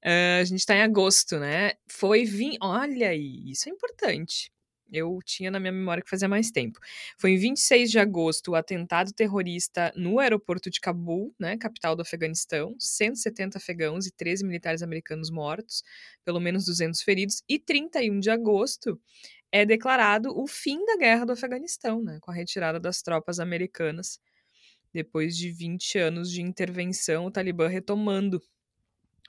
Ah, a gente tá em agosto, né? Foi vim. Olha aí, isso é importante. Eu tinha na minha memória que fazia mais tempo. Foi em 26 de agosto o atentado terrorista no aeroporto de Cabul, né, capital do Afeganistão. 170 afegãos e 13 militares americanos mortos, pelo menos 200 feridos. E 31 de agosto é declarado o fim da guerra do Afeganistão, né, com a retirada das tropas americanas. Depois de 20 anos de intervenção, o Talibã retomando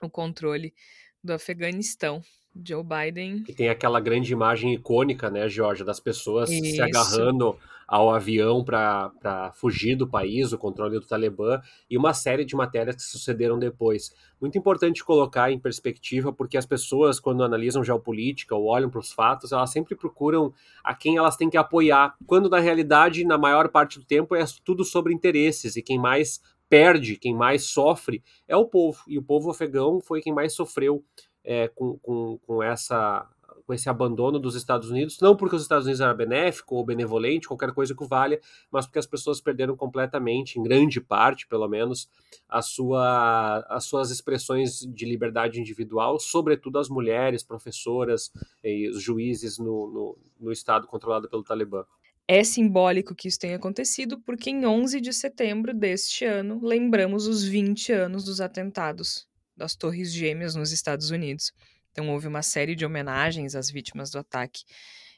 o controle do Afeganistão. Joe Biden E tem aquela grande imagem icônica, né, Georgia, das pessoas Isso. se agarrando ao avião para fugir do país, o controle do Talibã, e uma série de matérias que sucederam depois. Muito importante colocar em perspectiva, porque as pessoas, quando analisam geopolítica ou olham para os fatos, elas sempre procuram a quem elas têm que apoiar, quando na realidade, na maior parte do tempo, é tudo sobre interesses, e quem mais perde, quem mais sofre, é o povo. E o povo afegão foi quem mais sofreu é, com, com, com, essa, com esse abandono dos Estados Unidos, não porque os Estados Unidos eram benéfico ou benevolente, qualquer coisa que valha, mas porque as pessoas perderam completamente, em grande parte, pelo menos, a sua, as suas expressões de liberdade individual, sobretudo as mulheres, professoras e os juízes no, no, no Estado controlado pelo Talibã. é simbólico que isso tenha acontecido, porque em 11 de setembro deste ano lembramos os 20 anos dos atentados das Torres Gêmeas nos Estados Unidos. Então houve uma série de homenagens às vítimas do ataque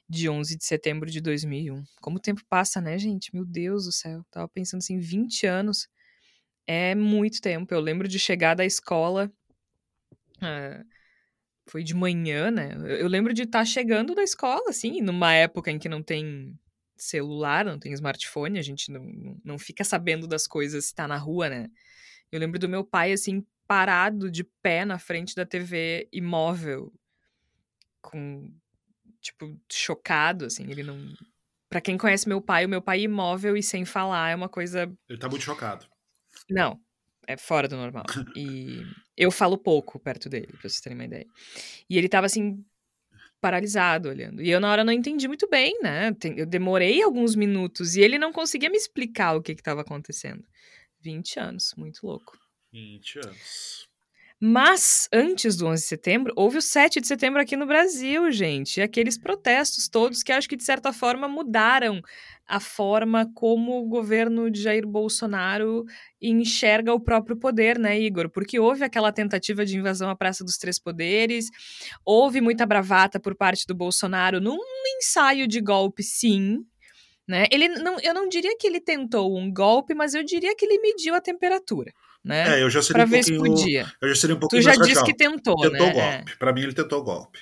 de 11 de setembro de 2001. Como o tempo passa, né, gente? Meu Deus do céu. Tava pensando assim, 20 anos é muito tempo. Eu lembro de chegar da escola. Uh, foi de manhã, né? Eu lembro de estar tá chegando da escola, assim, numa época em que não tem celular, não tem smartphone, a gente não, não fica sabendo das coisas se tá na rua, né? Eu lembro do meu pai, assim, parado de pé na frente da TV imóvel, com, tipo, chocado, assim, ele não... Pra quem conhece meu pai, o meu pai imóvel e sem falar é uma coisa... Ele tá muito chocado. Não, é fora do normal. E eu falo pouco perto dele, pra vocês terem uma ideia. E ele tava assim, paralisado olhando. E eu na hora não entendi muito bem, né? Eu demorei alguns minutos e ele não conseguia me explicar o que estava acontecendo. 20 anos, muito louco. 20 anos. Mas, antes do 11 de setembro, houve o 7 de setembro aqui no Brasil, gente. Aqueles protestos todos que acho que, de certa forma, mudaram a forma como o governo de Jair Bolsonaro enxerga o próprio poder, né, Igor? Porque houve aquela tentativa de invasão à Praça dos Três Poderes, houve muita bravata por parte do Bolsonaro num ensaio de golpe, sim. Né? Ele não, eu não diria que ele tentou um golpe, mas eu diria que ele mediu a temperatura né? É, eu já seria pra um ver se podia. Eu já seria um pouquinho Tu já disse que tentou, tentou né? golpe. É. Para mim ele tentou golpe.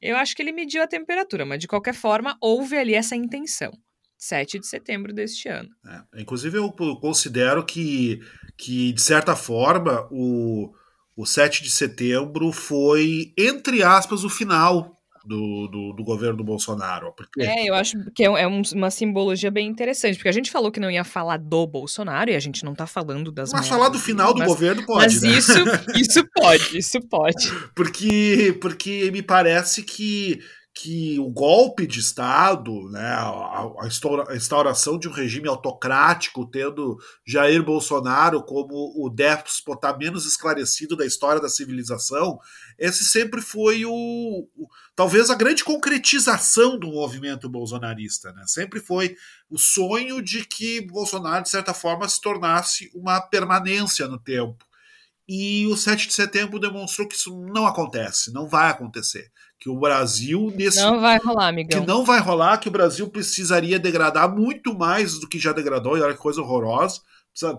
Eu acho que ele mediu a temperatura, mas de qualquer forma houve ali essa intenção. 7 de setembro deste ano. É, inclusive eu considero que, que de certa forma o, o 7 de setembro foi entre aspas o final do, do, do, governo do Bolsonaro. Porque... É, eu acho que é, é uma simbologia bem interessante, porque a gente falou que não ia falar do Bolsonaro e a gente não tá falando das. Mas falar do final do mas, governo pode. Mas né? isso, isso pode, isso pode. Porque, porque me parece que que o golpe de Estado, né, a, instauração de um regime autocrático, tendo Jair Bolsonaro como o déspota menos esclarecido da história da civilização, esse sempre foi o, o, talvez a grande concretização do movimento bolsonarista. Né? Sempre foi o sonho de que Bolsonaro, de certa forma, se tornasse uma permanência no tempo. E o 7 de setembro demonstrou que isso não acontece, não vai acontecer que o Brasil nesse não vai rolar, amigão. Que não vai rolar, que o Brasil precisaria degradar muito mais do que já degradou, e olha que coisa horrorosa,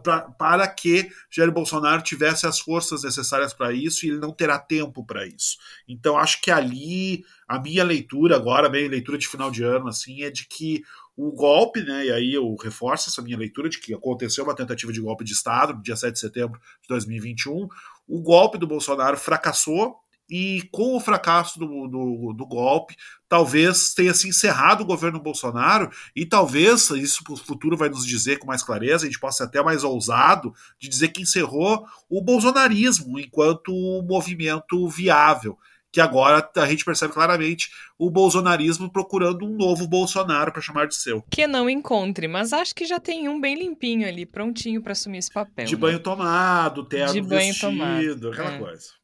pra, para que Jair Bolsonaro tivesse as forças necessárias para isso e ele não terá tempo para isso. Então acho que ali a minha leitura agora, minha leitura de final de ano assim, é de que o golpe, né, e aí eu reforço essa minha leitura de que aconteceu uma tentativa de golpe de Estado no dia 7 de setembro de 2021. O golpe do Bolsonaro fracassou, e com o fracasso do, do, do, golpe, talvez tenha se encerrado o governo Bolsonaro, e talvez, isso o futuro vai nos dizer com mais clareza, a gente possa ser até mais ousado, de dizer que encerrou o bolsonarismo enquanto movimento viável. Que agora a gente percebe claramente o bolsonarismo procurando um novo Bolsonaro para chamar de seu. Que não encontre, mas acho que já tem um bem limpinho ali, prontinho para assumir esse papel. De né? banho tomado, terno de banho vestido, tomado. aquela é. coisa.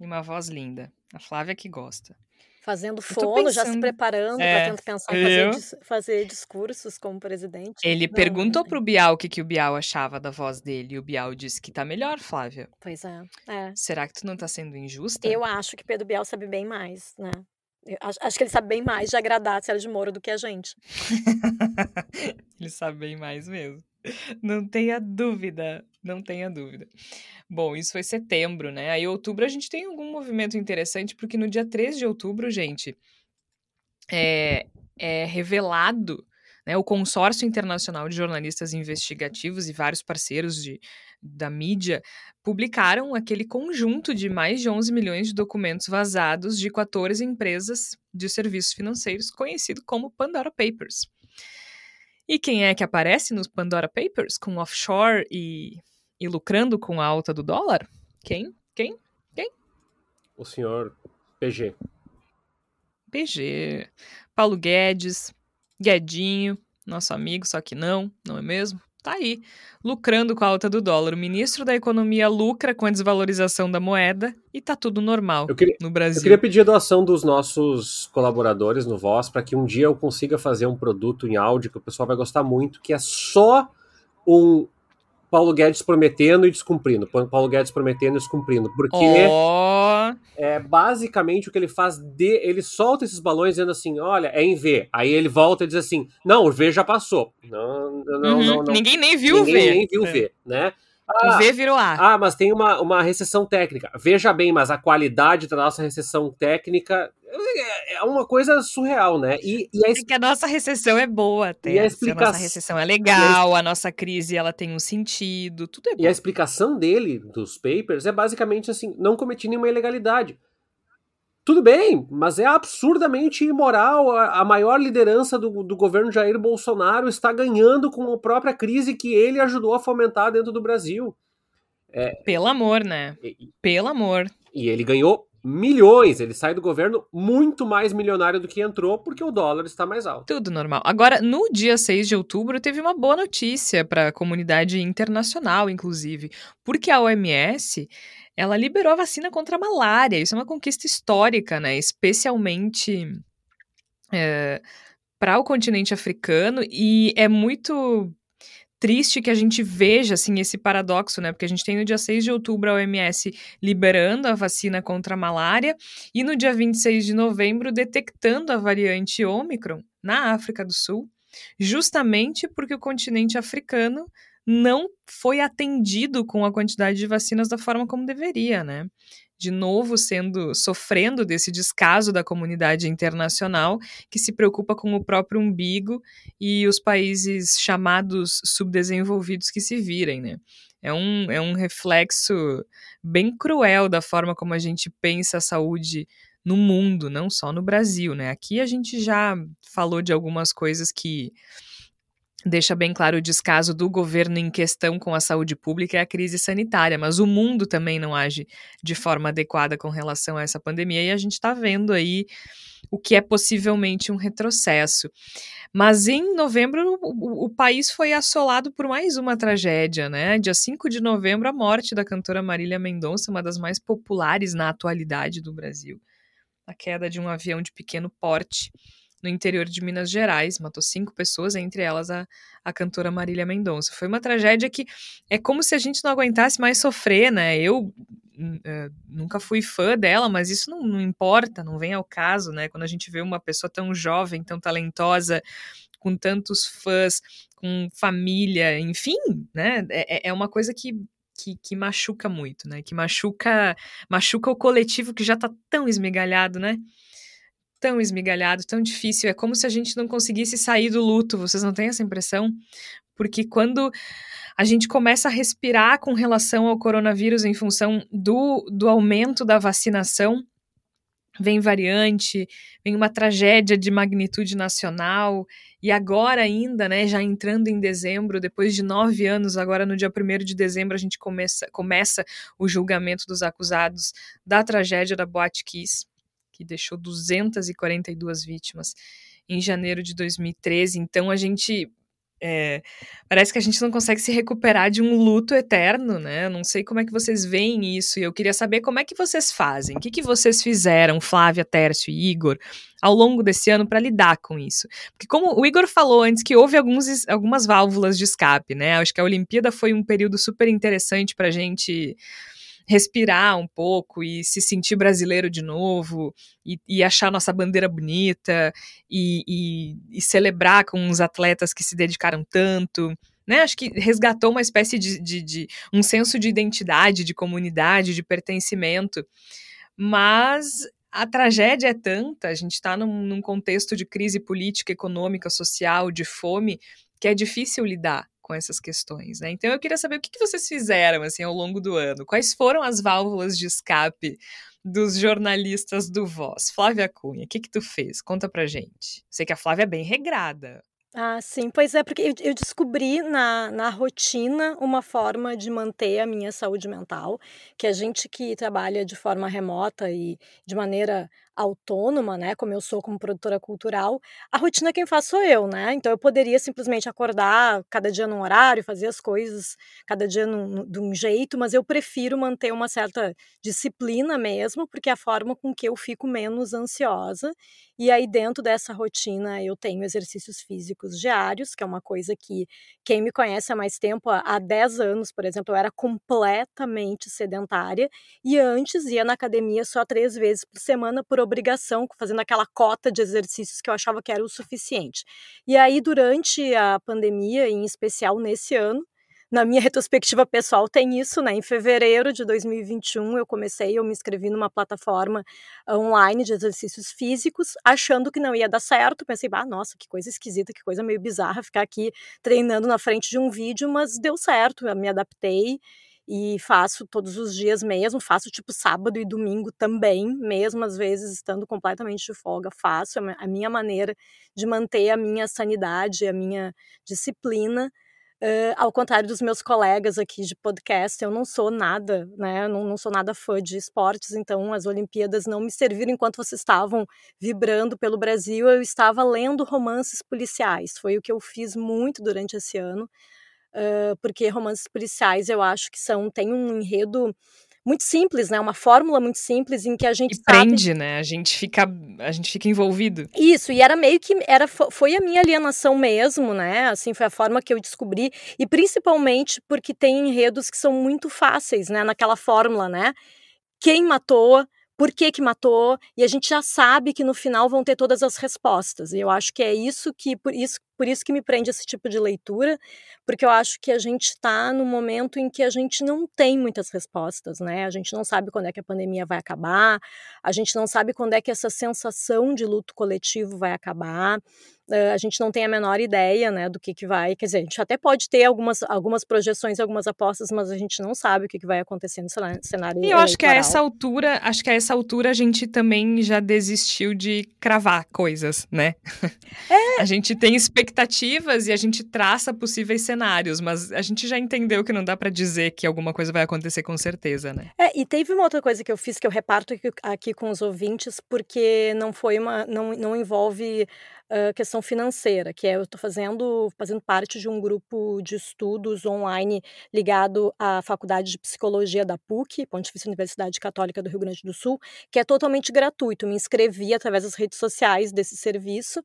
E uma voz linda. A Flávia que gosta. Fazendo fono, já se preparando É, para tentar pensar em fazer, fazer discursos como presidente. Ele Não, perguntou não pro Bial o que, que o Bial achava da voz dele. E o Bial disse que tá melhor, Flávia. Pois é. é. Será que tu não tá sendo injusta? Eu acho que Pedro Bial sabe bem mais, né? Acho, acho que ele sabe bem mais de agradar a Sérgio Moro do que a gente. Ele sabe bem mais mesmo. Não tenha dúvida, não tenha dúvida. Bom, isso foi setembro, né? Aí outubro a gente tem algum movimento interessante, porque no dia 3 de outubro, gente, é, é revelado, né, o Consórcio Internacional de Jornalistas Investigativos e vários parceiros de, da mídia publicaram aquele conjunto de mais de 11 milhões de documentos vazados de 14 empresas de serviços financeiros, conhecido como Pandora Papers. E quem é que aparece nos Pandora Papers com offshore e, e lucrando com a alta do dólar? Quem? Quem? O senhor PG. PG. Paulo Guedes, Guedinho, nosso amigo, só que não, não é mesmo? Tá aí, lucrando com a alta do dólar. O ministro da Economia lucra com a desvalorização da moeda e tá tudo normal queria, no Brasil. Eu queria pedir a doação dos nossos colaboradores no Voz para que um dia eu consiga fazer um produto em áudio que o pessoal vai gostar muito, que é só um Paulo Guedes prometendo e descumprindo. Paulo Guedes prometendo e descumprindo. Porque oh. é basicamente o que ele faz de. Ele solta esses balões dizendo assim: olha, é em V. Aí ele volta e diz assim: não, o V já passou. Não, não, uhum. não, não, Ninguém nem viu Ninguém o V. nem viu o é. V, né? Ah, o V virou A. Ah, mas tem uma, uma recessão técnica. Veja bem, mas a qualidade da nossa recessão técnica é, é uma coisa surreal, né? E, e a... É que a nossa recessão é boa até. E a, explica... a nossa recessão é legal, a... a... nossa crise ela tem um sentido, tudo é bom. E a explicação dele, dos papers, é basicamente assim, não cometi nenhuma ilegalidade. Tudo bem, mas é absurdamente imoral. A, a maior liderança do, do governo Jair Bolsonaro está ganhando com a própria crise que ele ajudou a fomentar dentro do Brasil. É, Pelo amor, né? E, Pelo amor. E ele ganhou milhões. Ele sai do governo muito mais milionário do que entrou, porque o dólar está mais alto. Tudo normal. Agora, no dia 6 de outubro, teve uma boa notícia para a comunidade internacional, inclusive, porque a OMS ela liberou a vacina contra a malária. Isso é uma conquista histórica, né? Especialmente é, para o continente africano e é muito triste que a gente veja assim esse paradoxo, né? Porque a gente tem no dia 6 de outubro a OMS liberando a vacina contra a malária e no dia 26 de novembro detectando a variante Ômicron na África do Sul, justamente porque o continente africano não foi atendido com a quantidade de vacinas da forma como deveria, né? De novo sendo sofrendo desse descaso da comunidade internacional que se preocupa com o próprio umbigo e os países chamados subdesenvolvidos que se virem, né? É um, é um reflexo bem cruel da forma como a gente pensa a saúde no mundo, não só no Brasil, né? Aqui a gente já falou de algumas coisas que deixa bem claro o descaso do governo em questão com a saúde pública e a crise sanitária, mas o mundo também não age de forma adequada com relação a essa pandemia e a gente está vendo aí o que é possivelmente um retrocesso. Mas em novembro o, o, país foi assolado por mais uma tragédia, né? Dia 5 de novembro, a morte da cantora Marília Mendonça, uma das mais populares na atualidade do Brasil. A queda de um avião de pequeno porte no interior de Minas Gerais, matou cinco pessoas, entre elas a, a cantora Marília Mendonça. Foi uma tragédia que é como se a gente não aguentasse mais sofrer, né? Eu uh, nunca fui fã dela, mas isso não, não, importa, não vem ao caso, né? Quando a gente vê uma pessoa tão jovem, tão talentosa, com tantos fãs, com família, enfim, né? É, é, é uma coisa que que, que, machuca muito, né? Que machuca, machuca o coletivo que já tá tão esmigalhado, né? Tão esmigalhado, tão difícil. É como se a gente não conseguisse sair do luto. Vocês não têm essa impressão? Porque quando a gente começa a respirar com relação ao coronavírus em função do, do aumento da vacinação, vem variante, vem uma tragédia de magnitude nacional, e agora ainda, né, já entrando em dezembro, depois de nove anos, agora no dia 1 de dezembro, a gente começa, começa o julgamento dos acusados da tragédia da Boate Kiss que deixou 242 vítimas em janeiro de 2013. Então a gente é, parece que a gente não consegue se recuperar de um luto eterno, né? não sei como é que vocês veem isso, e eu queria saber como é que vocês fazem, o que, que vocês fizeram, Flávia, Tércio e Igor, ao longo desse ano para lidar com isso. Porque como o Igor falou antes que houve alguns, algumas válvulas de escape, né? Acho que a Olimpíada foi um período super interessante para a gente respirar um pouco e se sentir brasileiro de novo e, e achar nossa bandeira bonita e, e, e, celebrar com os atletas que se dedicaram tanto. Né? Acho que resgatou uma espécie de, de, de um senso de identidade, de comunidade, de pertencimento. Mas a tragédia é tanta, a gente está num, num, contexto de crise política, econômica, social, de fome, que é difícil lidar com essas questões, né? Então eu queria saber o que, vocês fizeram assim ao longo do ano, quais foram as válvulas de escape dos jornalistas do Voz. Flávia Cunha, o que que tu fez? Conta pra gente. Sei que a Flávia é bem regrada. Ah, sim, pois é, porque eu, eu descobri na, na rotina uma forma de manter a minha saúde mental, que a gente que trabalha de forma remota e de maneira autônoma, né, como eu sou como produtora cultural, a rotina quem faz sou eu, né? Então eu poderia simplesmente acordar cada dia num horário, fazer as coisas cada dia num, de um jeito, mas eu prefiro manter uma certa disciplina mesmo, porque é a forma com que eu fico menos ansiosa. E aí dentro dessa rotina eu tenho exercícios físicos diários, que é uma coisa que quem me conhece há mais tempo, há 10 anos, por exemplo, eu era completamente sedentária e antes ia na academia só três vezes por semana por obrigação, fazendo aquela cota de exercícios que eu achava que era o suficiente. E aí, durante a pandemia, em especial nesse ano, na minha retrospectiva pessoal tem isso, né? Em fevereiro de 2021 eu comecei, eu me inscrevi numa plataforma online de exercícios físicos, achando que não ia dar certo. Pensei, ah, nossa, que coisa esquisita, que coisa meio bizarra ficar aqui treinando na frente de um vídeo, mas deu certo, eu me adaptei e faço todos os dias mesmo, faço tipo sábado e domingo também, mesmo às vezes estando completamente de folga, faço a minha maneira de manter a minha sanidade, a minha disciplina. Uh, ao contrário dos meus colegas aqui de podcast, eu não sou nada, né? Não, não sou nada fã de esportes, então as Olimpíadas não me serviram enquanto vocês estavam vibrando pelo Brasil. Eu estava lendo romances policiais, foi o que eu fiz muito durante esse ano uh, porque romances policiais eu acho que são tem um enredo muito simples, né? Uma fórmula muito simples em que a gente e prende, né? A gente fica a gente fica envolvido. Isso, e era meio que era foi a minha alienação mesmo, né? Assim foi a forma que eu descobri e principalmente porque tem enredos que são muito fáceis, né, naquela fórmula, né? Quem matou, por que que matou, e a gente já sabe que no final vão ter todas as respostas. E eu acho que é isso que por isso por isso que me prende esse tipo de leitura, porque eu acho que a gente está no momento em que a gente não tem muitas respostas, né? A gente não sabe quando é que a pandemia vai acabar, a gente não sabe quando é que essa sensação de luto coletivo vai acabar. A gente não tem a menor ideia, né, do que, que vai. Quer dizer, a gente até pode ter algumas, algumas projeções, algumas apostas, mas a gente não sabe o que, que vai acontecer no cenário. e eu acho que a essa altura, acho que a essa altura a gente também já desistiu de cravar coisas, né? É. a gente tem expectativas expectativas e a gente traça possíveis cenários, mas a gente já entendeu que não dá para dizer que alguma coisa vai acontecer com certeza, né? É, e teve uma outra coisa que eu fiz que eu reparto aqui, com os ouvintes, porque não foi uma. não, não envolve uh, questão financeira, que é eu estou fazendo, fazendo parte de um grupo de estudos online ligado à Faculdade de Psicologia da PUC, Pontifícia Universidade Católica do Rio Grande do Sul, que é totalmente gratuito. Me inscrevi através das redes sociais desse serviço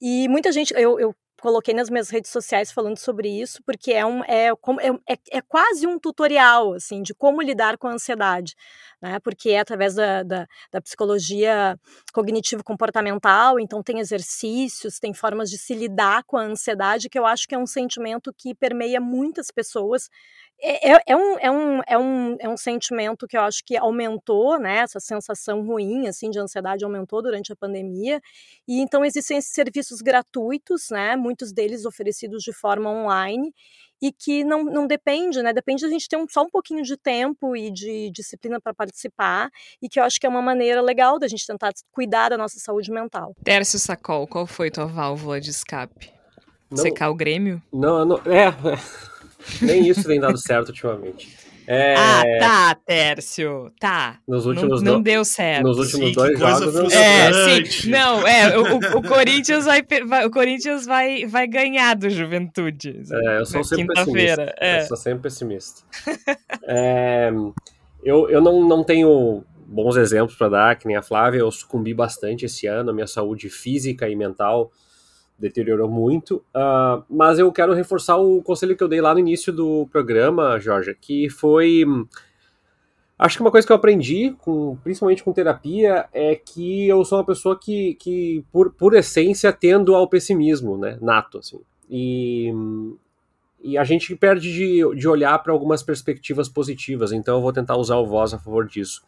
e muita gente, eu, eu coloquei nas minhas redes sociais falando sobre isso, porque é, um, é, é, é, é quase um tutorial, assim, de como lidar com a ansiedade, né, porque é através da, da, da psicologia cognitivo-comportamental, então tem exercícios, tem formas de se lidar com a ansiedade, que eu acho que é um sentimento que permeia muitas pessoas, é, é, é, um, é, um, é, um, é um sentimento que eu acho que aumentou, né? Essa sensação ruim, assim, de ansiedade aumentou durante a pandemia. E então existem esses serviços gratuitos, né? Muitos deles oferecidos de forma online e que não, não depende, né? Depende da gente ter um, só um pouquinho de tempo e de disciplina para participar e que eu acho que é uma maneira legal da gente tentar cuidar da nossa saúde mental. Tércio Sacol, qual foi tua válvula de escape? Não, Secar o Grêmio? Não, não é... Nem isso tem dado certo ultimamente. É... Ah, tá, Tércio. Tá. Nos últimos não, não deu certo. Nos últimos sim, dois jogos. Não é, sim. Não, é. O, o, Corinthians, vai, vai, o Corinthians vai, vai ganhar do Juventude. É, eu sou sempre pessimista. É. Eu sou sempre pessimista. é, eu eu não, não tenho bons exemplos para dar, que nem a Flávia. Eu sucumbi bastante esse ano. A minha saúde física e mental deteriorou muito. Uh, mas eu quero reforçar o conselho que eu dei lá no início do programa, Jorge, que foi. Acho que uma coisa que eu aprendi, com, principalmente com terapia, é que eu sou uma pessoa que, que por, por essência, tendo ao pessimismo, né? Nato, assim. E, e a gente perde de, de olhar para algumas perspectivas positivas, então eu vou tentar usar o voz a favor disso.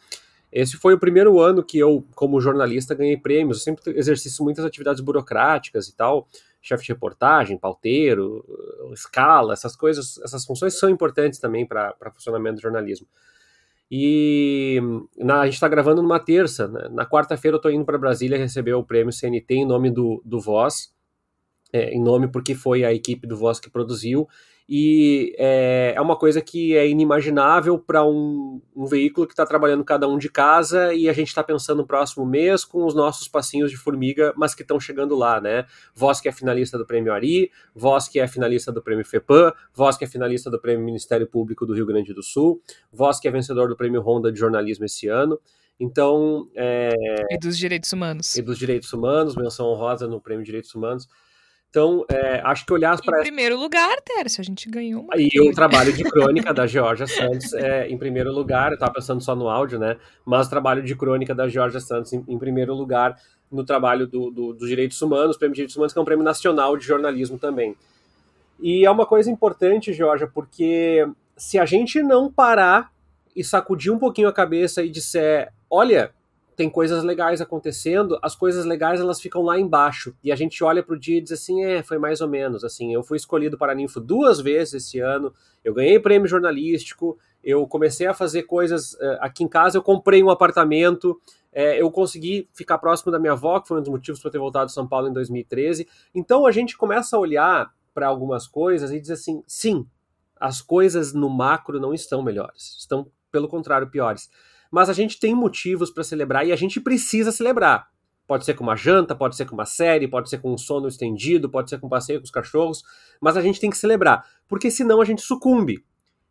Esse foi o primeiro ano que eu, como jornalista, ganhei prêmios. Eu sempre exercício muitas atividades burocráticas e tal, chefe de reportagem, pauteiro, escala, essas coisas, essas funções são importantes também para o funcionamento do jornalismo. E na, a gente está gravando numa terça. Né? Na quarta-feira eu estou indo para Brasília receber o prêmio CNT em nome do, do Voz, é, em nome porque foi a equipe do Voz que produziu, e é, é uma coisa que é inimaginável para um, um, veículo que está trabalhando cada um de casa e a gente está pensando no próximo mês com os nossos passinhos de formiga, mas que estão chegando lá, né? Voz que é finalista do Prêmio Ari, Voz que é finalista do Prêmio FEPAM, Voz que é finalista do Prêmio Ministério Público do Rio Grande do Sul, Voz que é vencedor do Prêmio Honda de Jornalismo esse ano. Então. É... E dos direitos humanos. E dos direitos humanos, menção honrosa no Prêmio Direitos Humanos. Então, é, acho que olhar para. Em primeiro lugar, Tércio, a gente ganhou uma. E o trabalho de crônica da Georgia Santos é em primeiro lugar, eu estava pensando só no áudio, né? Mas o trabalho de crônica da Georgia Santos em, em primeiro lugar no trabalho do, do, dos direitos humanos, Prêmio de Direitos Humanos, que é um prêmio nacional de jornalismo também. E é uma coisa importante, Georgia, porque se a gente não parar e sacudir um pouquinho a cabeça e disser, olha, tem coisas legais acontecendo, as coisas legais elas ficam lá embaixo. E a gente olha pro dia e diz assim, é, foi mais ou menos assim. Eu fui escolhido para Ninfo duas vezes esse ano, eu ganhei prêmio jornalístico, eu comecei a fazer coisas uh, aqui em casa, eu comprei um apartamento, é, eu consegui ficar próximo da minha avó, que foi um dos motivos para ter voltado a São Paulo em 2013. Então a gente começa a olhar para algumas coisas e diz assim, sim, as coisas no macro não estão melhores, estão pelo contrário piores mas a gente tem motivos para celebrar e a gente precisa celebrar. Pode ser com uma janta, pode ser com uma série, pode ser com um sono estendido, pode ser com um passeio com os cachorros, mas a gente tem que celebrar, porque senão a gente sucumbe.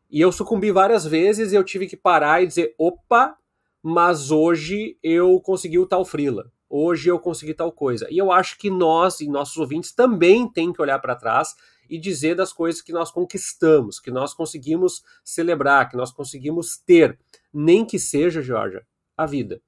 E eu sucumbi várias vezes e eu tive que parar e dizer: opa, mas hoje eu consegui o tal frila, hoje eu consegui tal coisa. E eu acho que nós e nossos ouvintes também têm que olhar para trás e dizer das coisas que nós conquistamos, que nós conseguimos celebrar, que nós conseguimos ter nem que seja, Georgia, a vida.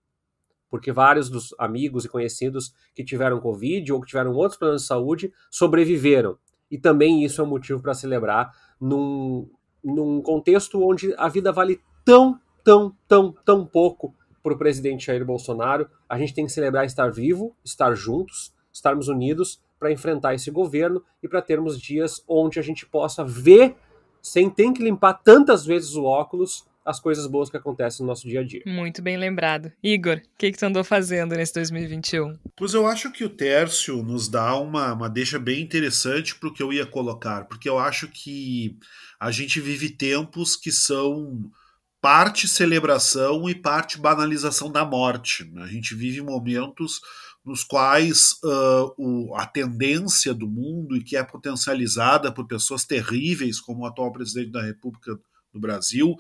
Porque vários dos amigos e conhecidos que tiveram Covid ou que tiveram outros problemas de saúde sobreviveram. E também isso é um motivo para celebrar num, num contexto onde a vida vale tão, tão, tão, tão pouco para o presidente Jair Bolsonaro. A gente tem que celebrar estar vivo, estar juntos, estarmos unidos para enfrentar esse governo e para termos dias onde a gente possa ver, sem ter que limpar tantas vezes o óculos, as coisas boas que acontecem no nosso dia a dia. Muito bem lembrado. Igor, o que, que tu andou fazendo nesse 2021? Pois eu acho que o Tércio nos dá uma, uma deixa bem interessante para o que eu ia colocar, porque eu acho que a gente vive tempos que são parte celebração e parte banalização da morte. Né? A gente vive momentos nos quais uh, o, a tendência do mundo e que é potencializada por pessoas terríveis como o atual presidente da República do Brasil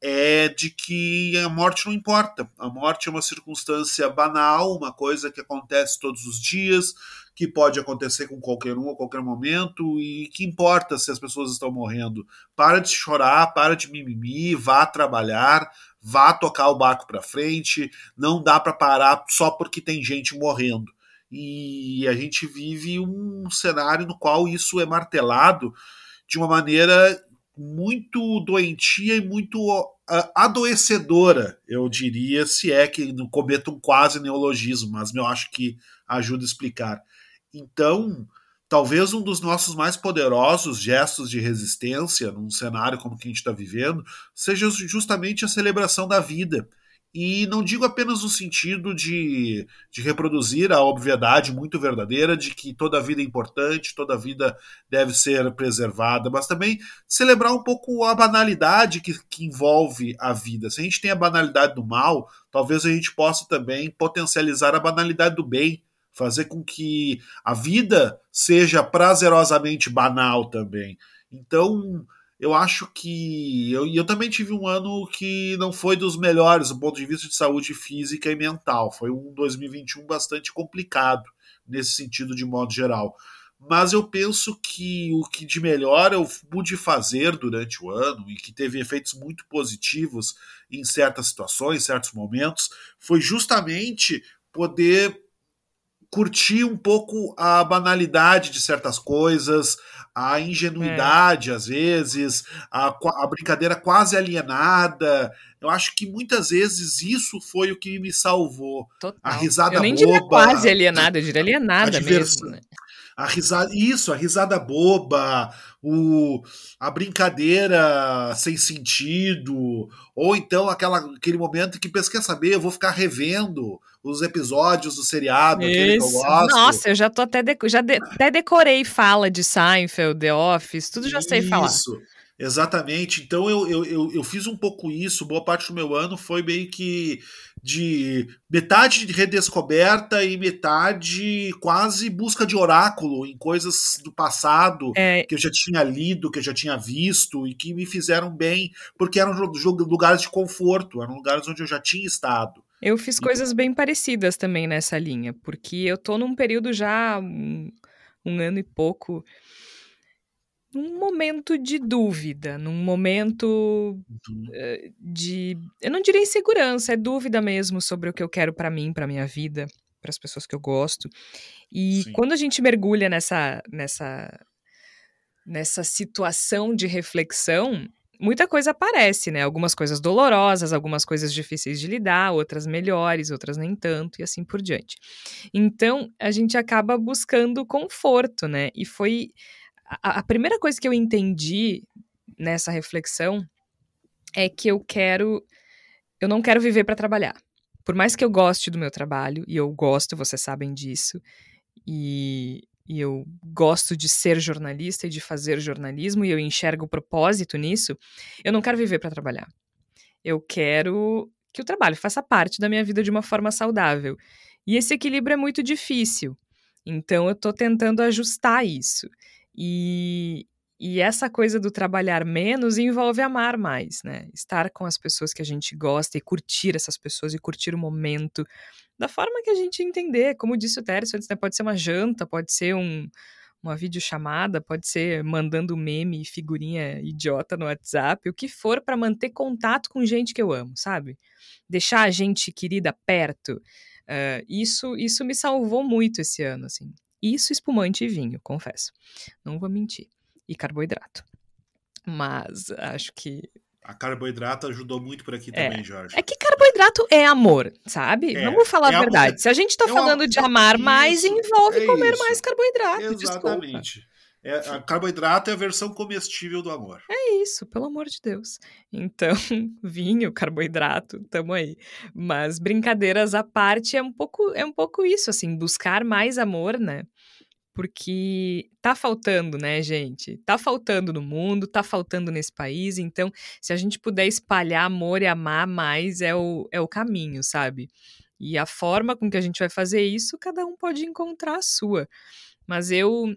é de que a morte não importa. A morte é uma circunstância banal, uma coisa que acontece todos os dias, que pode acontecer com qualquer um a qualquer momento, e que importa se as pessoas estão morrendo. Para de chorar, para de mimimi, vá trabalhar, vá tocar o barco para frente, não dá para parar só porque tem gente morrendo. E a gente vive um cenário no qual isso é martelado de uma maneira muito doentia e muito adoecedora, eu diria, se é que não cometa um quase neologismo, mas eu acho que ajuda a explicar. Então, talvez um dos nossos mais poderosos gestos de resistência num cenário como que a gente está vivendo seja justamente a celebração da vida e não digo apenas no sentido de, de reproduzir a obviedade muito verdadeira de que toda vida é importante, toda vida deve ser preservada, mas também celebrar um pouco a banalidade que, que envolve a vida. Se a gente tem a banalidade do mal, talvez a gente possa também potencializar a banalidade do bem, fazer com que a vida seja prazerosamente banal também. Então, eu acho que. Eu, eu também tive um ano que não foi dos melhores do ponto de vista de saúde física e mental. Foi um 2021 bastante complicado nesse sentido, de modo geral. Mas eu penso que o que de melhor eu pude fazer durante o ano e que teve efeitos muito positivos em certas situações, em certos momentos, foi justamente poder curtir um pouco a banalidade de certas coisas, a ingenuidade, é. às vezes, a, a, brincadeira quase alienada. Eu acho que muitas vezes isso foi o que me salvou. Total. A risada eu nem boba. Diria quase alienada, eu diria alienada mesmo. Né? A risada, isso, a risada boba, o, a brincadeira sem sentido, ou então aquela, aquele momento que pensa, quer saber, eu vou ficar revendo os episódios do seriado, Isso. aquele que eu gosto. Nossa, eu já tô até, de, já de, até decorei fala de Seinfeld, The Office, tudo já sei falar. Isso. Exatamente. Então eu, eu, eu, eu, fiz um pouco isso. Boa parte do meu ano foi meio que de metade de redescoberta e metade quase busca de oráculo em coisas do passado é... que eu já tinha lido, que eu já tinha visto e que me fizeram bem, porque eram lugares de conforto, eram lugares onde eu já tinha estado. Eu fiz coisas bem parecidas também nessa linha, porque eu tô num período já um, um ano e pouco num momento de dúvida, num momento uh, de, eu não diria insegurança, é dúvida mesmo sobre o que eu quero para mim, para minha vida, para as pessoas que eu gosto. E Sim. quando a gente mergulha nessa nessa nessa situação de reflexão, muita coisa aparece, né? Algumas coisas dolorosas, algumas coisas difíceis de lidar, outras melhores, outras nem tanto e assim por diante. Então, a gente acaba buscando conforto, né? E foi a, a primeira coisa que eu entendi nessa reflexão é que eu quero. Eu não quero viver para trabalhar. Por mais que eu goste do meu trabalho, e eu gosto, vocês sabem disso, e, e eu gosto de ser jornalista e de fazer jornalismo, e eu enxergo o propósito nisso, eu não quero viver para trabalhar. Eu quero que o trabalho faça parte da minha vida de uma forma saudável. E esse equilíbrio é muito difícil. Então eu estou tentando ajustar isso. E, e essa coisa do trabalhar menos envolve amar mais, né? Estar com as pessoas que a gente gosta e curtir essas pessoas e curtir o momento da forma que a gente entender. Como disse o Tércio antes, né? Pode ser uma janta, pode ser um, uma videochamada, pode ser mandando meme e figurinha idiota no WhatsApp, o que for para manter contato com gente que eu amo, sabe? Deixar a gente querida perto. Uh, isso, isso me salvou muito esse ano, assim. Isso, espumante e vinho, confesso. Não vou mentir. E carboidrato. Mas acho que. A carboidrato ajudou muito por aqui é. também, Jorge. É que carboidrato é amor, sabe? É. Vamos falar é a verdade. Amor. Se a gente tá é falando de amar isso, mais, envolve comer isso. mais carboidrato. Exatamente. Desculpa. É, carboidrato é a versão comestível do amor. É isso, pelo amor de Deus. Então, vinho, carboidrato, tamo aí. Mas brincadeiras à parte é um pouco é um pouco isso, assim, buscar mais amor, né? Porque tá faltando, né, gente? Tá faltando no mundo, tá faltando nesse país. Então, se a gente puder espalhar amor e amar mais, é o, é o caminho, sabe? E a forma com que a gente vai fazer isso, cada um pode encontrar a sua. Mas eu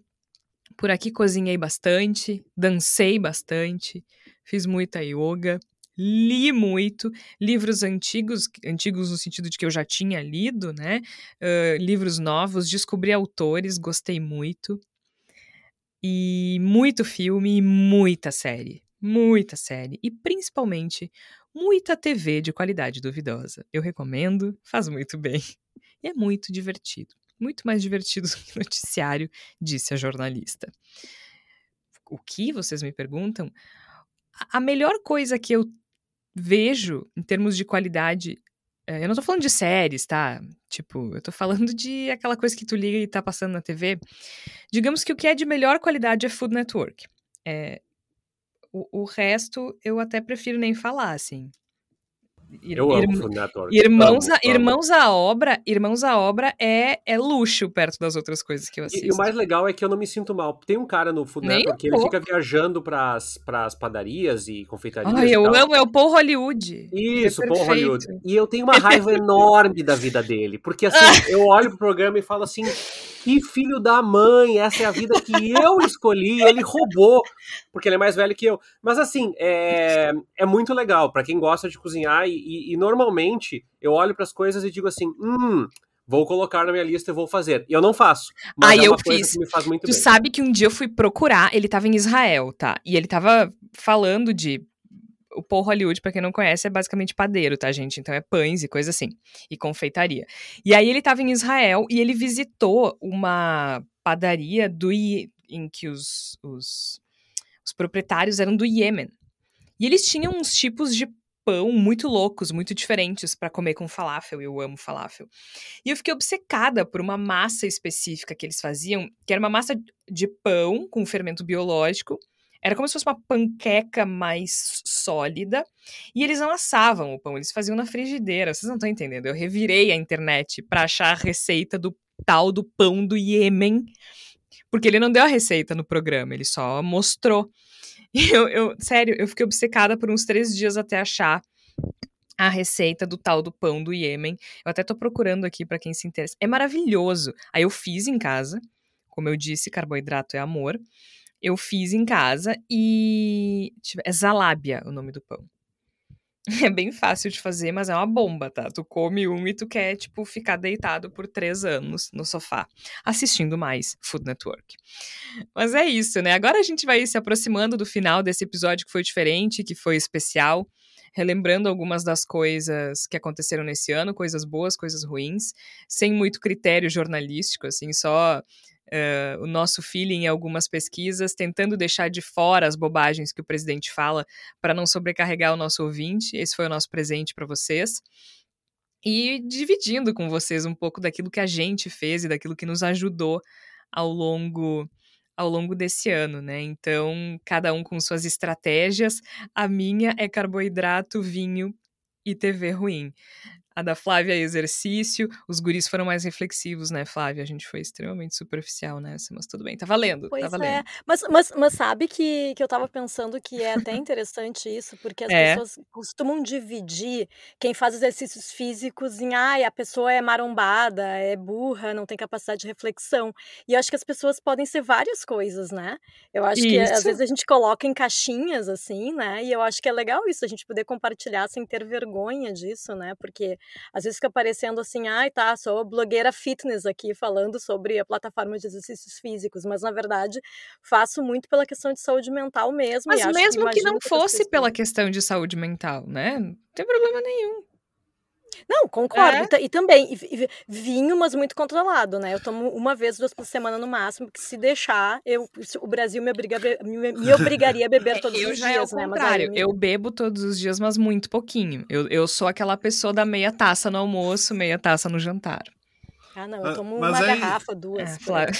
por aqui cozinhei bastante, dancei bastante, fiz muita yoga, li muito, livros antigos, antigos no sentido de que eu já tinha lido, né? Uh, livros novos, descobri autores, gostei muito. E muito filme e muita série. Muita série. E principalmente muita TV de qualidade duvidosa. Eu recomendo, faz muito bem. E é muito divertido muito mais divertido do que noticiário, disse a jornalista. O que vocês me perguntam? A melhor coisa que eu vejo em termos de qualidade. Eh, eu não tô falando de séries, tá? Tipo, eu tô falando de aquela coisa que tu liga e tá passando na TV. Digamos que o que é de melhor qualidade é Food Network. É, o, o resto eu até prefiro nem falar, assim. Eu amo Food Network. Irmãos, amo, a, amo. irmãos à obra, Irmãos à obra é, é luxo perto das outras coisas que eu assisto. E, e o mais legal é que eu não me sinto mal. Tem um cara no Food Nem Network um que ele fica viajando pras, pras padarias e confeitarias. Ai, eu amo, é o Paul Hollywood. Isso, é Paul Hollywood. E eu tenho uma raiva enorme da vida dele. Porque assim, eu olho pro programa e falo assim: que filho da mãe, essa é a vida que eu escolhi, ele roubou, porque ele é mais velho que eu. Mas assim, é, é muito legal para quem gosta de cozinhar e, e, e normalmente eu olho para as coisas e digo assim, hum, vou colocar na minha lista e vou fazer. E eu não faço. Mas Aí é eu fiz. me faz muito tu bem. sabe que um dia eu fui procurar, ele tava em Israel, tá? E ele tava falando de o Paul Hollywood, para quem não conhece, é basicamente padeiro, tá, gente? Então é pães e coisa assim, e confeitaria. E aí ele tava em Israel e ele visitou uma padaria do em que os, os, os proprietários eram do Iêmen. E eles tinham uns tipos de pão muito loucos, muito diferentes para comer com falafel. Eu amo falafel. E eu fiquei obcecada por uma massa específica que eles faziam, que era uma massa de pão com fermento biológico. Era como se fosse uma panqueca mais sólida. E eles não assavam o pão, eles faziam na frigideira. Vocês não estão entendendo. Eu revirei a internet para achar a receita do tal do pão do Iêmen. Porque ele não deu a receita no programa, ele só mostrou. Eu, eu, sério, eu fiquei obcecada por uns três dias até achar a receita do tal do pão do Iêmen. Eu até tô procurando aqui para quem se interessa. É maravilhoso. Aí eu fiz em casa. Como eu disse, carboidrato é amor. Eu fiz em casa e. É Zalábia o nome do pão. É bem fácil de fazer, mas é uma bomba, tá? Tu come um e tu quer, tipo, ficar deitado por três anos no sofá, assistindo mais Food Network. Mas é isso, né? Agora a gente vai se aproximando do final desse episódio que foi diferente, que foi especial, relembrando algumas das coisas que aconteceram nesse ano, coisas boas, coisas ruins, sem muito critério jornalístico, assim, só uh, o nosso feeling em algumas pesquisas, tentando deixar de fora as bobagens que o presidente fala para não sobrecarregar o nosso ouvinte. Esse foi o nosso presente para vocês. E dividindo com vocês um pouco daquilo que a gente fez e daquilo que nos ajudou ao longo ao longo desse ano, né? Então, cada um com suas estratégias. A minha é carboidrato, vinho e TV ruim. A da Flávia é exercício. Os guris foram mais reflexivos, né, Flávia? A gente foi extremamente superficial nessa, mas tudo bem, tá valendo. Pois tá valendo. é. Mas, mas, mas sabe que, que eu tava pensando que é até interessante isso, porque as é. pessoas costumam dividir quem faz exercícios físicos em ai, a pessoa é marombada, é burra, não tem capacidade de reflexão. E eu acho que as pessoas podem ser várias coisas, né? Eu acho isso. que às vezes a gente coloca em caixinhas, assim, né? E eu acho que é legal isso, a gente poder compartilhar sem ter vergonha disso, né? Porque às vezes fica aparecendo assim, ai, ah, tá, sou blogueira fitness aqui falando sobre a plataforma de exercícios físicos, mas na verdade faço muito pela questão de saúde mental mesmo. Mas mesmo que, que não fosse pela questão de saúde mental, né? Não tem problema nenhum. Não, concordo. É. E também, vinho, mas muito controlado, né? Eu tomo uma vez, duas por semana no máximo, porque se deixar, eu, o Brasil me, obriga me, me obrigaria a beber todos eu os já dias, é o né? contrário. Eu bebo todos os dias, mas muito pouquinho. Eu, eu sou aquela pessoa da meia taça no almoço, meia taça no jantar. Ah, não, eu tomo mas uma aí... garrafa, duas. É, claro.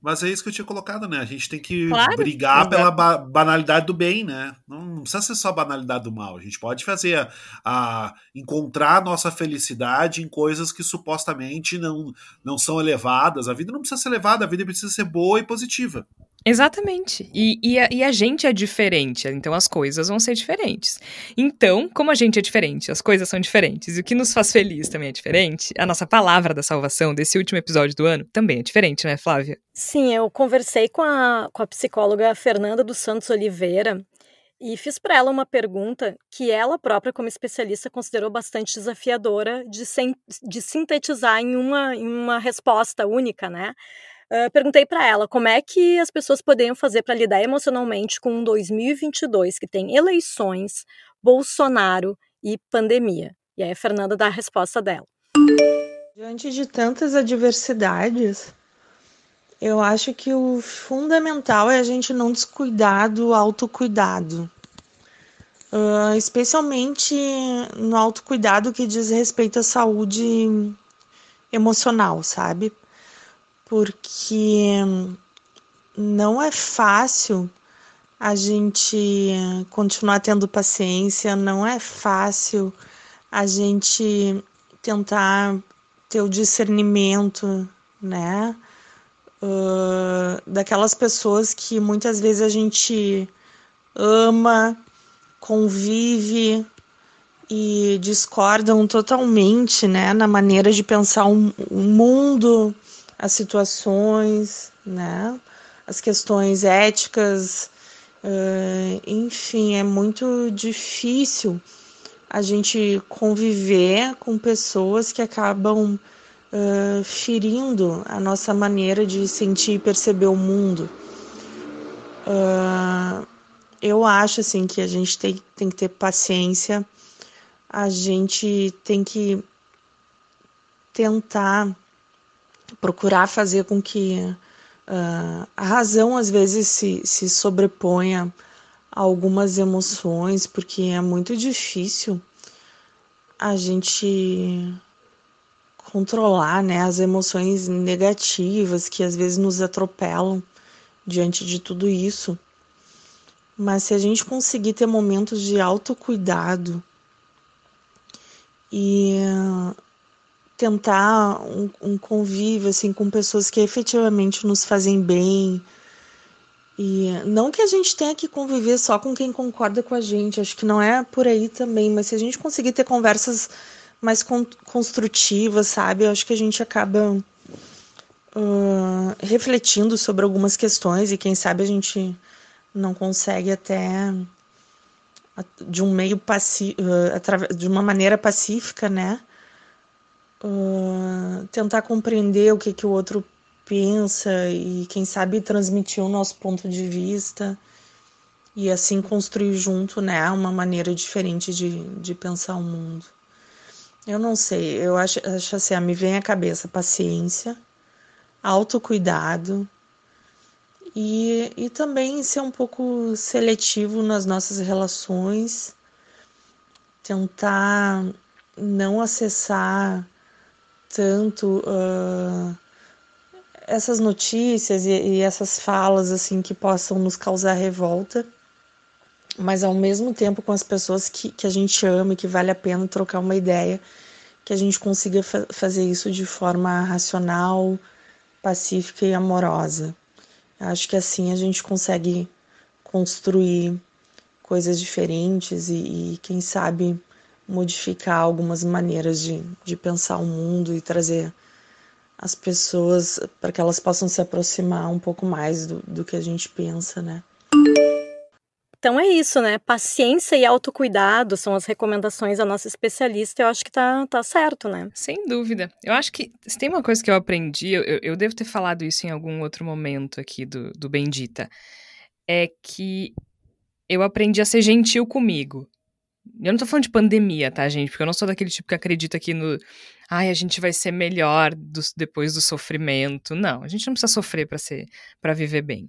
Mas é isso que eu tinha colocado, né? A gente tem que claro, brigar exatamente. pela ba banalidade do bem, né? Não, precisa ser só a banalidade do mal. A gente pode fazer a, a, encontrar a nossa felicidade em coisas que supostamente não, não são elevadas. A vida não precisa ser elevada, a vida precisa ser boa e positiva. Exatamente. E, e, a, e, a, gente é diferente, então as coisas vão ser diferentes. Então, como a gente é diferente, as coisas são diferentes, e o que nos faz feliz também é diferente, a nossa palavra da salvação desse último episódio do ano também é diferente, né, Flávia? Sim, eu conversei com a, com a psicóloga Fernanda dos Santos Oliveira e fiz para ela uma pergunta que ela própria, como especialista, considerou bastante desafiadora de, sem, de sintetizar em uma, em uma resposta única, né? Perguntei para ela como é que as pessoas poderiam fazer para lidar emocionalmente com um 2022 que tem eleições, Bolsonaro e pandemia. E aí a Fernanda dá a resposta dela. Diante de tantas adversidades, eu acho que o fundamental é a gente não descuidar do autocuidado. Uh, especialmente no autocuidado que diz respeito à saúde emocional, sabe? Porque não é fácil a gente continuar tendo paciência, não é fácil a gente tentar ter o discernimento, né? Uh, daquelas pessoas que muitas vezes a gente ama, convive e discordam totalmente, né, na maneira de pensar o um, um mundo, as situações, né? As questões éticas, uh, enfim, é muito difícil a gente conviver com pessoas que acabam uh, ferindo a nossa maneira de sentir e perceber o mundo. Uh, eu acho assim que a gente tem, tem que ter paciência, a gente tem que tentar procurar fazer com que uh, a razão às vezes se, se sobreponha algumas emoções, porque é muito difícil a gente controlar, né, as emoções negativas que às vezes nos atropelam diante de tudo isso. Mas se a gente conseguir ter momentos de autocuidado e tentar um, um convívio assim com pessoas que efetivamente nos fazem bem, e não que a gente tenha que conviver só com quem concorda com a gente, acho que não é por aí também, mas se a gente conseguir ter conversas mais con construtivas, sabe, eu acho que a gente acaba uh, refletindo sobre algumas questões e quem sabe a gente não consegue até de um meio uh, de uma maneira pacífica, né, uh, tentar compreender o que que o outro pensa e quem sabe transmitir o nosso ponto de vista e assim construir junto, né, uma maneira diferente de, de pensar o mundo. Eu não sei, eu acho, acho assim, me vem à cabeça paciência, autocuidado e, e também ser um pouco seletivo nas nossas relações, tentar não acessar tanto uh, essas notícias e, e essas falas assim que possam nos causar revolta, mas ao mesmo tempo com as pessoas que, que a gente ama e que vale a pena trocar uma ideia, que a gente consiga fa fazer isso de forma racional, pacífica e amorosa. Acho que assim a gente consegue construir coisas diferentes e, e quem sabe modificar algumas maneiras de, de pensar o mundo e trazer as pessoas para que elas possam se aproximar um pouco mais do, do que a gente pensa, né? Então é isso, né? Paciência e autocuidado são as recomendações da nossa especialista. Eu acho que tá, tá certo, né? Sem dúvida. Eu acho que se tem uma coisa que eu aprendi, eu, eu devo ter falado isso em algum outro momento aqui do, do Bendita, é que eu aprendi a ser gentil comigo. Eu não tô falando de pandemia, tá, gente? Porque eu não sou daquele tipo que acredita que no. Ai, a gente vai ser melhor do, depois do sofrimento. Não, a gente não precisa sofrer para ser para viver bem.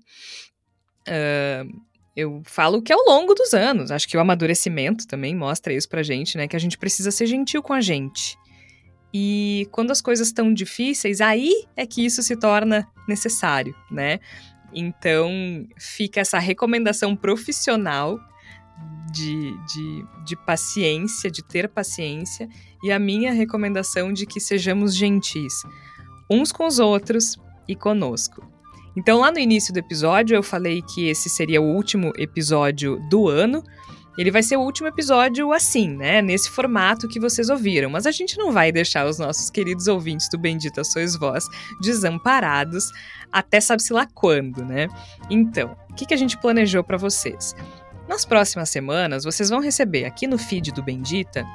Uh, eu falo que ao longo dos anos. Acho que o amadurecimento também mostra isso pra gente, né? Que a gente precisa ser gentil com a gente. E quando as coisas estão difíceis, aí é que isso se torna necessário, né? Então, fica essa recomendação profissional de, de, de paciência, de ter paciência, e a minha recomendação de que sejamos gentis uns com os outros e conosco. Então, lá no início do episódio, eu falei que esse seria o último episódio do ano. Ele vai ser o último episódio assim, né? Nesse formato que vocês ouviram. Mas a gente não vai deixar os nossos queridos ouvintes do Bendita Sois Vós desamparados até sabe-se lá quando, né? Então, o que, que a gente planejou para vocês? Nas próximas semanas, vocês vão receber aqui no feed do Bendita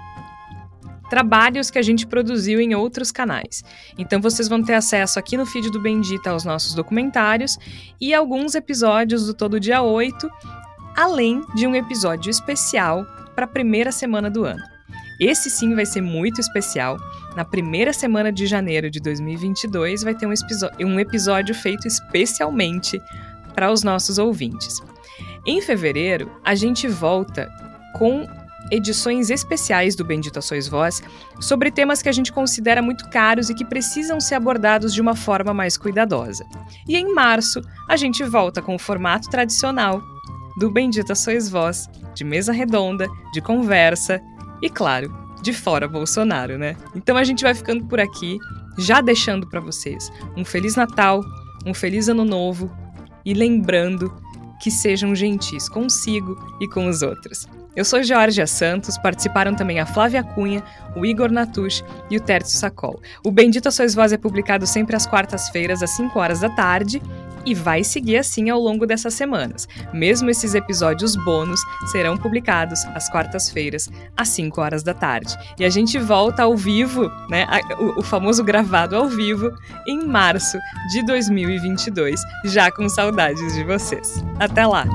trabalhos que a gente produziu em outros canais. Então vocês vão ter acesso aqui no feed do Bendita aos nossos documentários e alguns episódios do Todo Dia 8, além de um episódio especial para a primeira semana do ano. Esse sim vai ser muito especial. Na primeira semana de janeiro de 2022 vai ter um, um episódio feito especialmente para os nossos ouvintes. Em fevereiro, a gente volta com edições especiais do Bendito Sois Vós sobre temas que a gente considera muito caros e que precisam ser abordados de uma forma mais cuidadosa. E em março, a gente volta com o formato tradicional do Bendita Sois Vós, de mesa redonda, de conversa e, claro, de fora Bolsonaro, né? Então a gente vai ficando por aqui, já deixando para vocês um Feliz Natal, um Feliz Ano Novo e lembrando que sejam gentis consigo e com os outros. Eu sou Georgia Santos, participaram também a Flávia Cunha, o Igor Natush e o Tércio Sacol. O Bendito Sois Voz é publicado sempre às quartas-feiras, às 5 horas da tarde, e vai seguir assim ao longo dessas semanas. Mesmo esses episódios bônus serão publicados às quartas-feiras, às 5 horas da tarde. E a gente volta ao vivo, né, o, o famoso gravado ao vivo, em março de 2022, já com saudades de vocês. Até lá!